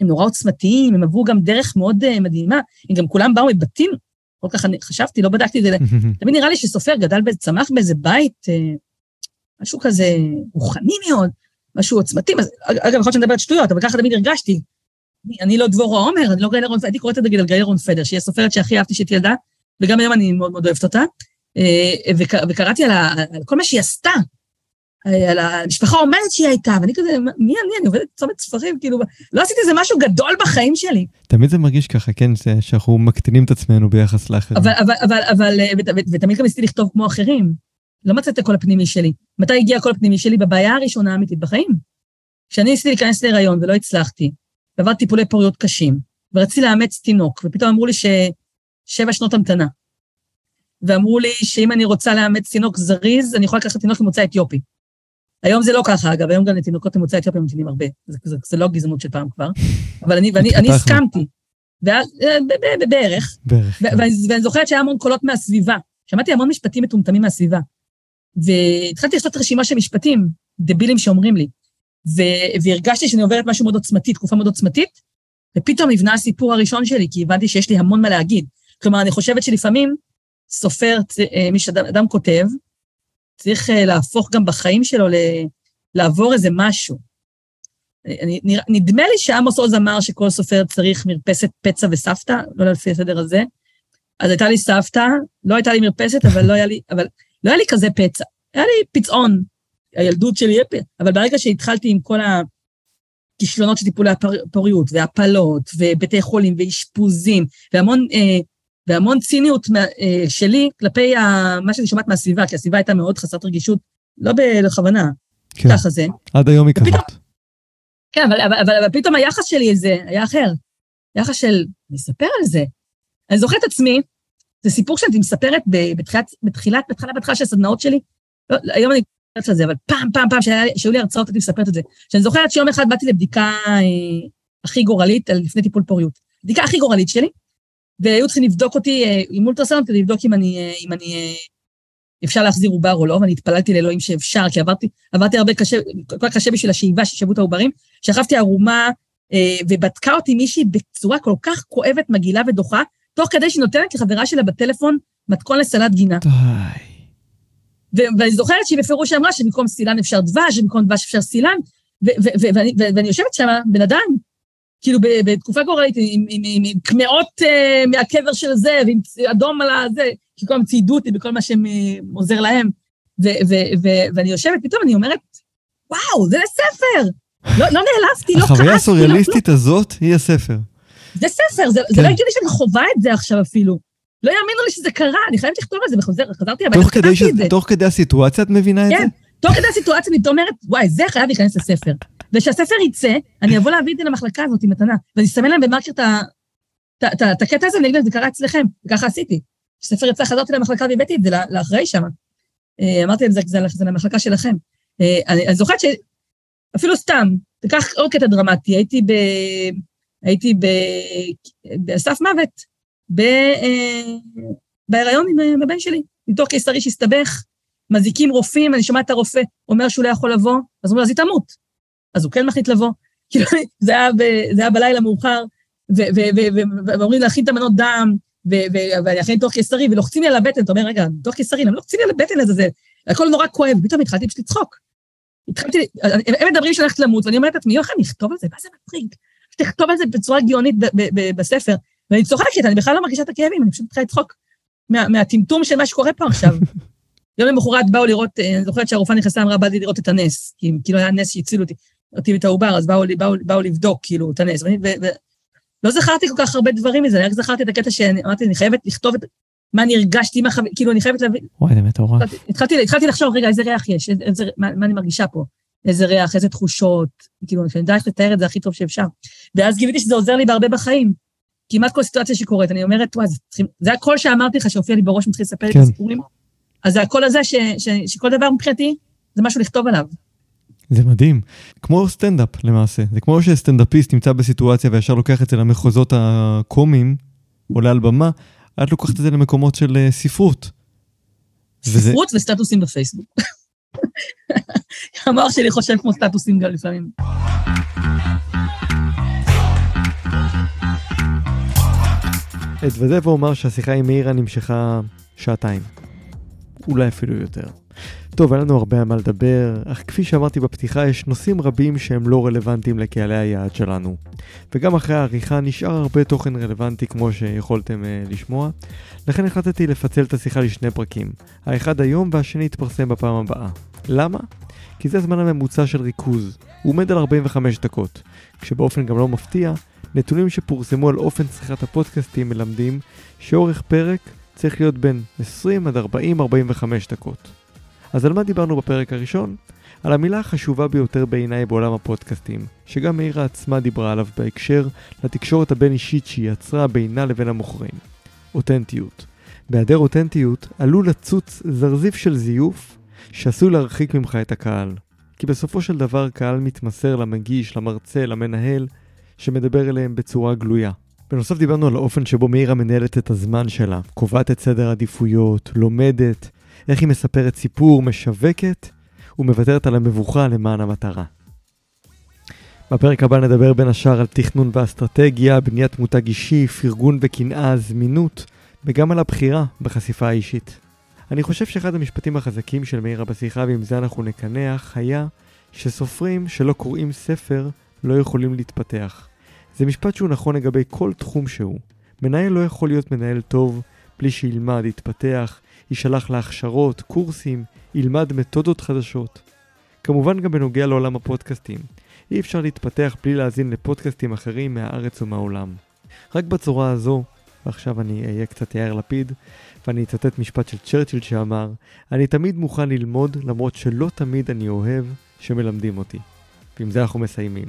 הם נורא עוצמתיים, הם עברו גם דרך מאוד uh, מדהימה, הם גם כולם באו מבתים, כל כך אני חשבתי, לא בדקתי את זה, תמיד נראה לי שסופר גדל, צמח באיזה בית, אה, משהו כזה רוחני מאוד, משהו עוצמתי, אז, אגב, יכול להיות שאני מדברת שטויות, אבל ככה תמיד הרגשתי. אני, אני לא דבורה עומר, אני לא גאל רון, הייתי קוראת את זה על גאל רון פדר, שהיא הסופרת שהכי אהבתי שהייתי ילדה, וגם היום אני מאוד מאוד אוהבת אותה. אה, וק, וקראתי על, ה, על כל מה שהיא עשתה, על המשפחה האומנת שהיא הייתה, ואני כזה, מי אני? אני עובדת בצומת ספרים, כאילו, לא עשיתי איזה משהו גדול בחיים שלי. תמיד זה מרגיש ככה, כן, שאנחנו מקטינים את עצמנו ביחס לאחרים. אבל, אבל, אבל, אבל, אה, ות, ות, ותמיד גם ניסיתי לכתוב כמו אחרים. לא מצאתי את הקול הפנימי שלי. מתי הגיע הקול הפנימי שלי? בבעיה הראשונה האמיתית בחיים. כשאני ניסיתי להיכנס להיריון ולא הצלחתי, ועברתי טיפולי פוריות קשים, ורציתי לאמץ תינוק, ופתאום אמרו לי ששבע שנות המתנה. ואמרו לי שאם אני רוצה לאמץ תינוק זריז, אני יכולה לקחת תינוק ממוצא אתיופי. היום זה לא ככה, אגב, היום גם לתינוקות ממוצא אתיופי ממתינים הרבה. זה, זה, זה לא גזענות של פעם כבר. אבל אני, ואני, אני. הסכמתי. אה, בערך. בערך. כן. ואני זוכרת שהיה המון קולות מהסביבה. שמעתי המון משפטים מטומטמים מהסביבה. והתחלתי לעשות רשימה של משפטים דבילים שאומרים לי. והרגשתי שאני עוברת משהו מאוד עוצמתי, תקופה מאוד עוצמתית, ופתאום נבנה הסיפור הראשון שלי, כי הבנתי שיש לי המון מה להגיד. כלומר, אני חושבת שלפעמים סופר, אה, מי שאדם אדם כותב, צריך אה, להפוך גם בחיים שלו ל- לעבור איזה משהו. אני, נראה- נדמה לי שעמוס עוז אמר שכל סופר צריך מרפסת פצע וסבתא, לא לפי הסדר הזה. אז הייתה לי סבתא, לא הייתה לי מרפסת, אבל לא היה לי, אבל לא היה לי כזה פצע. היה לי פצעון, הילדות שלי, אבל ברגע שהתחלתי עם כל הכישלונות של טיפולי הפוריות, והפלות, ובתי חולים, ואשפוזים, והמון, אה, והמון ציניות אה, שלי כלפי מה שאני שומעת מהסביבה, כי הסביבה הייתה מאוד חסרת רגישות, לא בכוונה, כן, ככה זה. עד היום היא ופתאום- כזאת. כן, אבל, אבל, אבל, אבל פתאום היחס שלי לזה היה אחר. יחס של, אני אספר על זה. אני זוכרת את עצמי, זה סיפור שאני מספרת בתחילת, בתחילת, בתחילת, בתחילת של הסדנאות שלי. לא, היום אני מספרת על זה, אבל פעם, פעם, פעם, שהיו לי הרצאות, הייתי מספרת את זה. שאני זוכרת שיום אחד באתי לבדיקה אה, הכי גורלית, לפני טיפול פוריות. בדיקה הכי גורלית שלי, והיו צריכים לבדוק אותי אה, עם אולטרסאונד כדי לבדוק אם אני, אה, אם אני, אה, אפשר להחזיר עובר או לא, ואני התפללתי לאלוהים שאפשר, כי עברתי, עברתי הרבה קשה, כל כך קשה בשביל השאיבה שישאבו את העוברים, שכבתי ערומה, אה, ובדקה אותי מישהי בצורה כל כך כואבת, מגעילה ודוחה, תוך כדי שהיא נותנת לחברה שלה בטלפון מתכון לסלט גינה. די. ו- ואני זוכרת שהיא בפירוש אמרה שבמקום סילן אפשר דבש, ובמקום דבש אפשר סילן, ו- ו- ואני, ואני יושבת שם, בן אדם, כאילו בתקופה גורלית, עם, עם, עם, עם קמעות uh, מהקבר של זה, ועם אדום על הזה, כי כולם ציידו אותי בכל מה שעוזר להם. ו- ו- ו- ואני יושבת, פתאום אני אומרת, וואו, זה ספר! לא, לא נעלבתי, לא כעסתי. החוויה לא- הסוריאליסטית הזאת היא הספר. זה ספר, זה, זה כן. לא הגיוני שאני חווה את זה עכשיו אפילו. לא יאמינו לי שזה קרה, אני חייבת לכתוב על זה, וחזרתי הביתה, כתבתי את זה. תוך כדי הסיטואציה את מבינה את זה? כן, תוך כדי הסיטואציה אני אומרת, וואי, זה חייב להיכנס לספר. וכשהספר יצא, אני אבוא להביא את זה למחלקה הזאת מתנה, ואני אסמן להם במרקר את הקטע הזה, ואני אגיד להם, זה קרה אצלכם, וככה עשיתי. כשספר יצא, חזרתי למחלקה והבאתי את זה לאחראי שם. אה, אמרתי להם, זה- למחלקה שלכם. אה, אני זוכרת שאפילו סתם, תיקח עוד קטע דרמטי, הייתי ב... הייתי ב... בסף מוות. אה, בהיריון עם הבן שלי, ניתוח קיסרי שהסתבך, מזיקים רופאים, אני שומעת את הרופא אומר שהוא לא יכול לבוא, אז אומרים לו, אז היא תמות. אז הוא כן מחליט לבוא. כאילו, זה היה, ב, זה היה בלילה מאוחר, ואומרים להכין את המנות דם, ואני אכין תוך קיסרי, ולוחצים לי על הבטן, אתה אומר, רגע, תוך קיסרי, למה לוחצים לי על הבטן הזה? הכל נורא כואב, פתאום התחלתי פשוט לצחוק. התחלתי, הם מדברים שאני הולכת למות, ואני אומרת לעצמי, יוחנן, נכתוב על זה, מה זה מטריד? תכתוב על זה בצורה גאונית בספר. ואני צוחקת, אני בכלל לא מרגישה את הכאבים, אני פשוט מתחילה לצחוק מהטמטום של מה שקורה פה עכשיו. יום למחרת באו לראות, אה, אני זוכרת שהרופאה נכנסה, אמרה, באתי לראות את הנס, כי כאילו היה נס שהצילו אותי, אותי ואת העובר, אז באו, באו, באו לבדוק, כאילו, את הנס. ולא זכרתי כל כך הרבה דברים מזה, רק זכרתי את הקטע שאמרתי, אני חייבת לכתוב את מה אני הרגשתי, מה חוויתי, כאילו, אני חייבת להבין. וואי, זה מטורף. התחלתי, התחלתי לחשוב, רגע, איזה ריח יש, איזה, מה, מה אני מרגישה פה, איזה ריח, איזה תחושות, כאילו, אני יודעת לתאר את זה הכי טוב שאפשר. ואז גיליתי שזה עוזר לי בהרבה בחיים. כמעט כל סיטואציה שקורית, אני אומרת, וואי, זה, זה הקול שאמרתי לך שהופיע לי בראש מתחיל לספר לי כן. את הסיפורים. אז זה הקול הזה ש, ש, שכל דבר מבחינתי זה משהו לכתוב עליו. זה מדהים. כמו סטנדאפ למעשה. זה כמו שסטנדאפיסט נמצא בסיטואציה וישר לוקח את זה למחוזות הקומיים, עולה על במה, את לוקחת את זה למקומות של ספרות. ספרות וזה... וסטטוסים בפייסבוק. המוח שלי חושב כמו סטטוסים גם לפעמים. אתוודה ואומר שהשיחה עם מאירה נמשכה שעתיים. אולי אפילו יותר. טוב, אין לנו הרבה על מה לדבר, אך כפי שאמרתי בפתיחה, יש נושאים רבים שהם לא רלוונטיים לקהלי היעד שלנו. וגם אחרי העריכה נשאר הרבה תוכן רלוונטי כמו שיכולתם uh, לשמוע, לכן החלטתי לפצל את השיחה לשני פרקים. האחד היום והשני יתפרסם בפעם הבאה. למה? כי זה הזמן הממוצע של ריכוז, הוא עומד על 45 דקות, כשבאופן גם לא מפתיע, נתונים שפורסמו על אופן צריכת הפודקאסטים מלמדים שאורך פרק צריך להיות בין 20 עד 40-45 דקות. אז על מה דיברנו בפרק הראשון? על המילה החשובה ביותר בעיניי בעולם הפודקאסטים, שגם מאירה עצמה דיברה עליו בהקשר לתקשורת הבין-אישית שהיא יצרה בינה לבין המוכרים. אותנטיות. בהיעדר אותנטיות עלול לצוץ זרזיף של זיוף שעשוי להרחיק ממך את הקהל. כי בסופו של דבר קהל מתמסר למגיש, למרצה, למנהל, שמדבר אליהם בצורה גלויה. בנוסף דיברנו על האופן שבו מאירה מנהלת את הזמן שלה, קובעת את סדר העדיפויות, לומדת, איך היא מספרת סיפור, משווקת, ומוותרת על המבוכה למען המטרה. בפרק הבא נדבר בין השאר על תכנון ואסטרטגיה, בניית מותג אישי, פרגון וקנאה, זמינות, וגם על הבחירה בחשיפה האישית. אני חושב שאחד המשפטים החזקים של מאירה בשיחה, ועם זה אנחנו נקנח, היה שסופרים שלא קוראים ספר לא יכולים להתפתח. זה משפט שהוא נכון לגבי כל תחום שהוא. מנהל לא יכול להיות מנהל טוב בלי שילמד, יתפתח, יישלח להכשרות, קורסים, ילמד מתודות חדשות. כמובן גם בנוגע לעולם הפודקאסטים. אי אפשר להתפתח בלי להאזין לפודקאסטים אחרים מהארץ ומהעולם. רק בצורה הזו, ועכשיו אני אהיה קצת יאיר לפיד, ואני אצטט משפט של צ'רצ'יל שאמר, אני תמיד מוכן ללמוד למרות שלא תמיד אני אוהב שמלמדים אותי. ועם זה אנחנו מסיימים.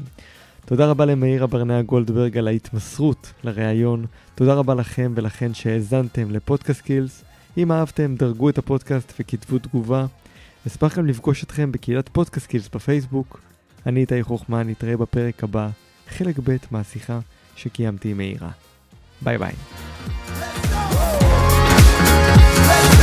תודה רבה למאירה ברנע גולדברג על ההתמסרות לראיון. תודה רבה לכם ולכן שהאזנתם לפודקאסט קילס. אם אהבתם, דרגו את הפודקאסט וכתבו תגובה. אשמח גם לפגוש אתכם בקהילת פודקאסקילס בפייסבוק. אני איתי חוכמה, נתראה בפרק הבא, חלק ב' מהשיחה שקיימתי עם מאירה. ביי ביי. Let's go! Let's go!